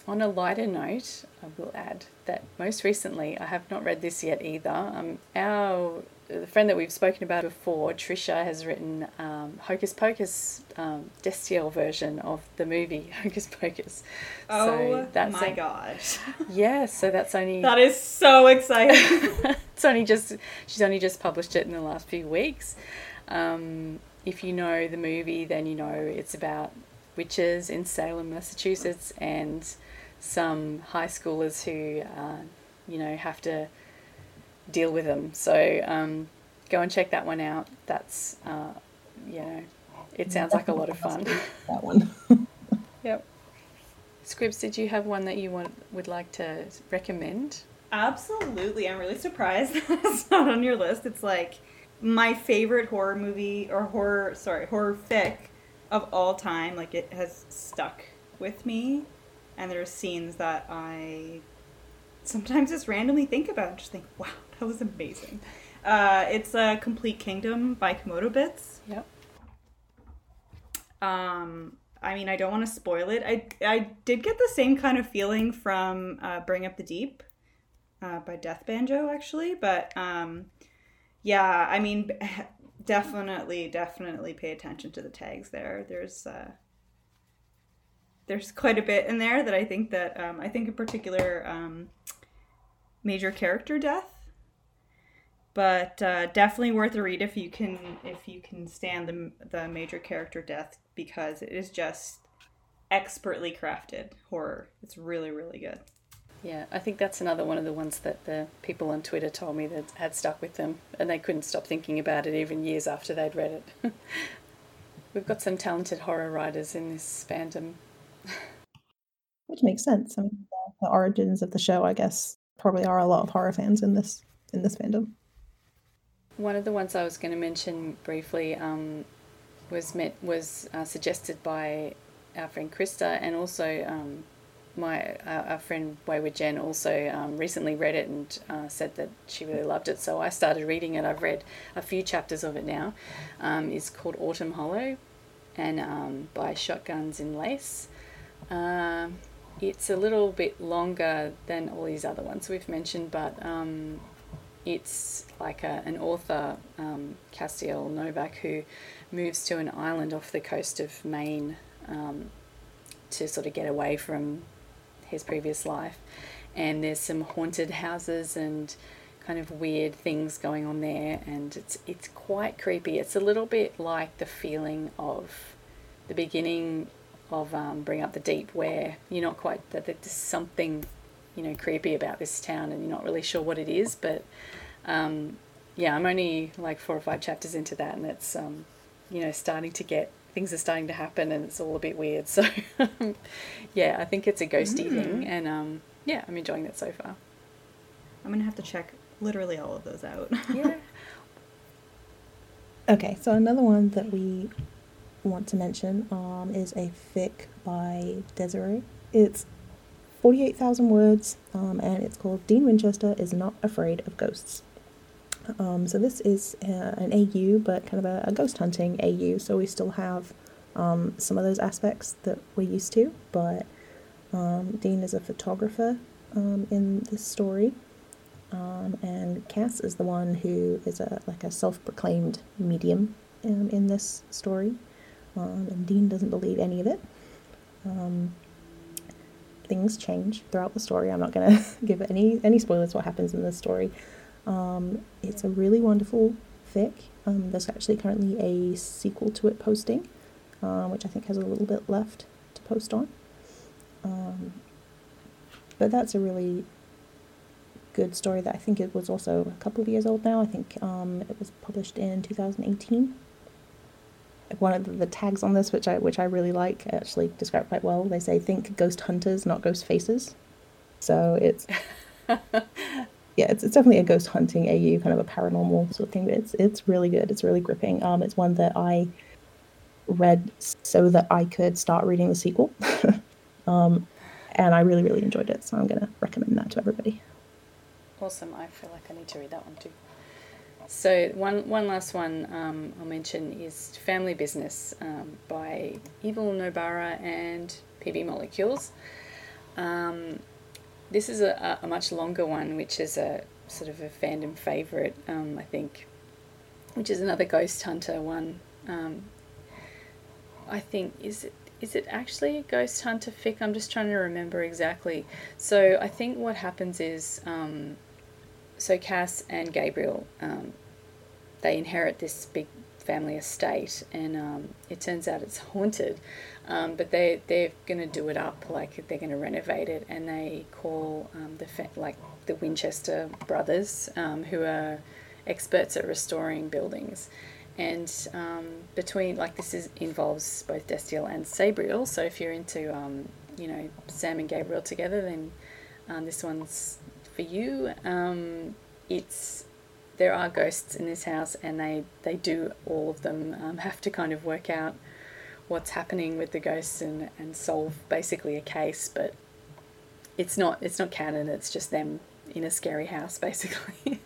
on a lighter note, I will add that most recently, I have not read this yet either. Um, our the friend that we've spoken about before, Trisha, has written um, Hocus Pocus um, Destiel version of the movie Hocus Pocus.
Oh
that's
my
a-
gosh.
Yeah, so that's only
That is so exciting.
it's only just she's only just published it in the last few weeks. Um, if you know the movie, then you know it's about witches in Salem, Massachusetts, and some high schoolers who, uh, you know, have to deal with them. So um, go and check that one out. That's, uh, you know, it sounds like a lot of fun.
That one.
yep. Scribs, did you have one that you want would like to recommend?
Absolutely. I'm really surprised that it's not on your list. It's like my favorite horror movie or horror, sorry, horror fic of all time. Like it has stuck with me. And there's scenes that I sometimes just randomly think about and just think, wow, that was amazing. Uh, it's a Complete Kingdom by Komodo Bits.
Yep.
Um, I mean, I don't want to spoil it. I I did get the same kind of feeling from uh, Bring Up the Deep uh, by deathbanjo, actually. But um, yeah, I mean, definitely, definitely pay attention to the tags there. There's uh, there's quite a bit in there that I think that um, I think in particular um, major character death, but uh, definitely worth a read if you can if you can stand the the major character death because it is just expertly crafted horror. It's really really good.
Yeah, I think that's another one of the ones that the people on Twitter told me that had stuck with them, and they couldn't stop thinking about it even years after they'd read it. We've got some talented horror writers in this fandom.
Which makes sense. I mean, the, origins of the show, I guess, probably are a lot of horror fans in this in this fandom.
One of the ones I was going to mention briefly um, was met was uh, suggested by our friend Krista, and also um, my uh, our friend Wayward Jen also um, recently read it and uh, said that she really loved it. So I started reading it. I've read a few chapters of it now. Um, it's called Autumn Hollow, and um, by Shotguns in Lace. Um, it's a little bit longer than all these other ones we've mentioned, but um, it's like a, an author, um, Castiel Novak, who moves to an island off the coast of Maine um, to sort of get away from his previous life. And there's some haunted houses and kind of weird things going on there, and it's it's quite creepy. It's a little bit like the feeling of the beginning of um, Bring Up the Deep, where you're not quite that there's something you know creepy about this town, and you're not really sure what it is. But um, yeah, I'm only like four or five chapters into that, and it's um, you know starting to get things are starting to happen and it's all a bit weird. So, yeah, I think it's a ghosty mm. thing, and um, yeah, I'm enjoying that so far.
I'm gonna have to check literally all of those out.
yeah.
Okay, so another one that we want to mention um, is a fic by Desiree. It's 48,000 words, um, and it's called Dean Winchester is Not Afraid of Ghosts. Um, so this is uh, an AU, but kind of a, a, ghost hunting AU. So we still have um, some of those aspects that we're used to, but um, Dean is a photographer um, in this story, um, and Cass is the one who is a like a self-proclaimed medium um, in this story, and Dean doesn't believe any of it. things change throughout the story. I'm not going to give any any spoilers what happens in this story. Um, it's a really wonderful fic. Um, there's actually currently a sequel to it posting, uh, which I think has a little bit left to post on. Um, but that's a really good story that I think it was also a couple of years old now. I think um, it was published in 2018. One of the, the tags on this, which I which I really like, actually describe quite well. They say, "Think ghost hunters, not ghost faces." So it's yeah, it's, it's definitely a ghost hunting AU kind of a paranormal sort of thing. But it's it's really good. It's really gripping. Um, it's one that I read so that I could start reading the sequel. um, and I really really enjoyed it. So I'm gonna recommend that to everybody.
Awesome. I feel like I need to read that one too. So one one last one um, I'll mention is Family Business um, by Evil Nobara and PB Molecules. Um, this is a, a much longer one, which is a sort of a fandom favourite, um, I think, which is another Ghost Hunter one. Um, I think is it is it actually a Ghost Hunter fic? I'm just trying to remember exactly. So I think what happens is, um, so Cass and Gabriel, um, they inherit this big family estate, and um, it turns out it's haunted. Um, but they they're to do it up like they're to renovate it, and they call um, the fa- like the Winchester brothers, um, who are experts at restoring buildings. And um, between like this is involves both Destiel and Sabriel. So if you're into you know Sam and Gabriel together, then this one's for you. it's there are ghosts in this house, and they they do all of them have to kind of work out what's happening with the ghosts and, and solve basically a case, but it's not it's not canon. It's just them in a scary house basically.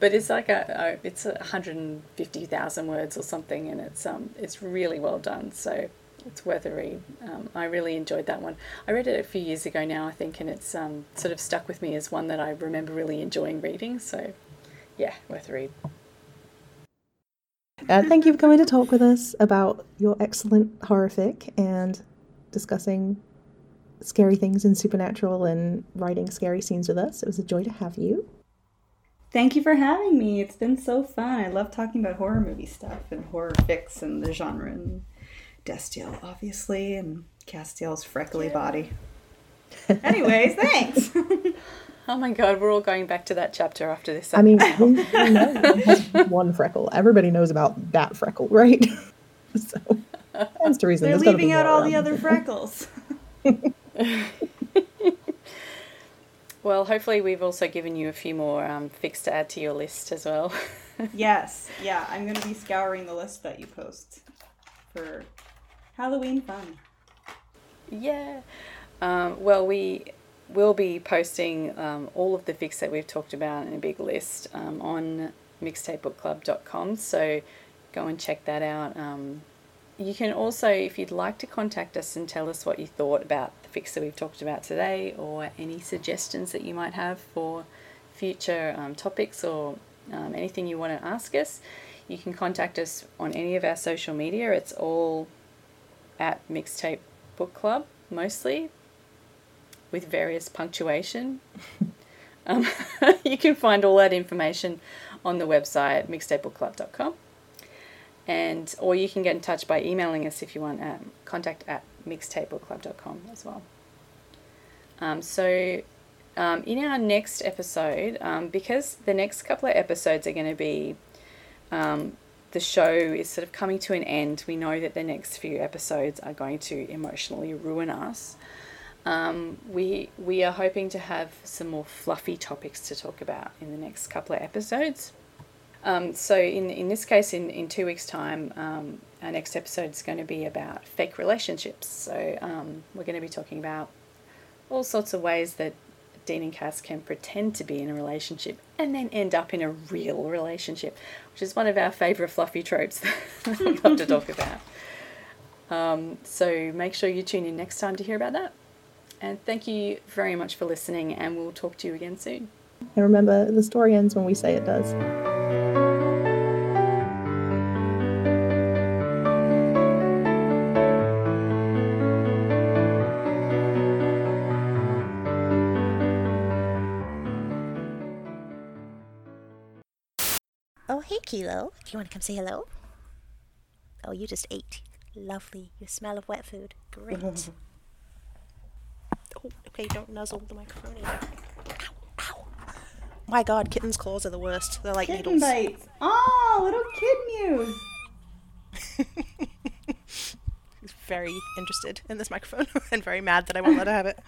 but it's like a, a it's hundred and fifty thousand words or something, and it's um it's really well done. So it's worth a read. Um, I really enjoyed that one. I read it a few years ago now, I think, and it's um, sort of stuck with me as one that I remember really enjoying reading. So, yeah, worth a read.
Uh, thank you for coming to talk with us about your excellent horror fic and discussing
scary things and supernatural and writing scary scenes with us. It was a joy to have you.
Thank you for having me. It's been so fun. I love talking about horror movie stuff and horror fics and the genre and Destiel, obviously, and Castiel's freckly body. Anyways, thanks.
Oh my god, we're all going back to that chapter after this.
I mean, who, who knows? One freckle. Everybody knows about that freckle, right? so that's the reason.
They're
There's gotta
leaving
be
out all
around
the other freckles.
well, hopefully, we've also given you a few more um, fics to add to your list as well.
yes, yeah, I'm gonna be scouring the list that you post for Halloween fun.
yeah. Um, well, we will be posting um, all of the fics that we've talked about in a big list um, on mixtapebookclub.com. So go and check that out. Um, you can also, if you'd like to contact us and tell us what you thought about the fics that we've talked about today, or any suggestions that you might have for future um, topics or um, anything you want to ask us, you can contact us on any of our social media. It's all at Mixtape Book Club mostly, with various punctuation. um, you can find all that information on the website mixtapebookclub.com and or you can get in touch by emailing us if you want at contact at mixtapebookclub.com as well um, so um, in our next episode um, because the next couple of episodes are going to be um, the show is sort of coming to an end we know that the next few episodes are going to emotionally ruin us um, we we are hoping to have some more fluffy topics to talk about in the next couple of episodes um, so in in this case, in, in two weeks' time, um, our next episode is going to be about fake relationships. So um, we're going to be talking about all sorts of ways that Dean and Cass can pretend to be in a relationship and then end up in a real relationship, which is one of our favourite fluffy tropes that we love to talk about. Um, so make sure you tune in next time to hear about that. And thank you very much for listening, and we'll talk to you again soon.
And remember, the story ends when we say it does.
Kilo. Do you want to come say hello? Oh, you just ate. Lovely. You smell of wet food. Great. oh, okay, don't nuzzle the microphone either. Ow, ow. My god, kitten's claws are the worst. They're like
Kitten
needles.
bites. Oh, little kid mews.
He's very interested in this microphone and very mad that I won't let her have it.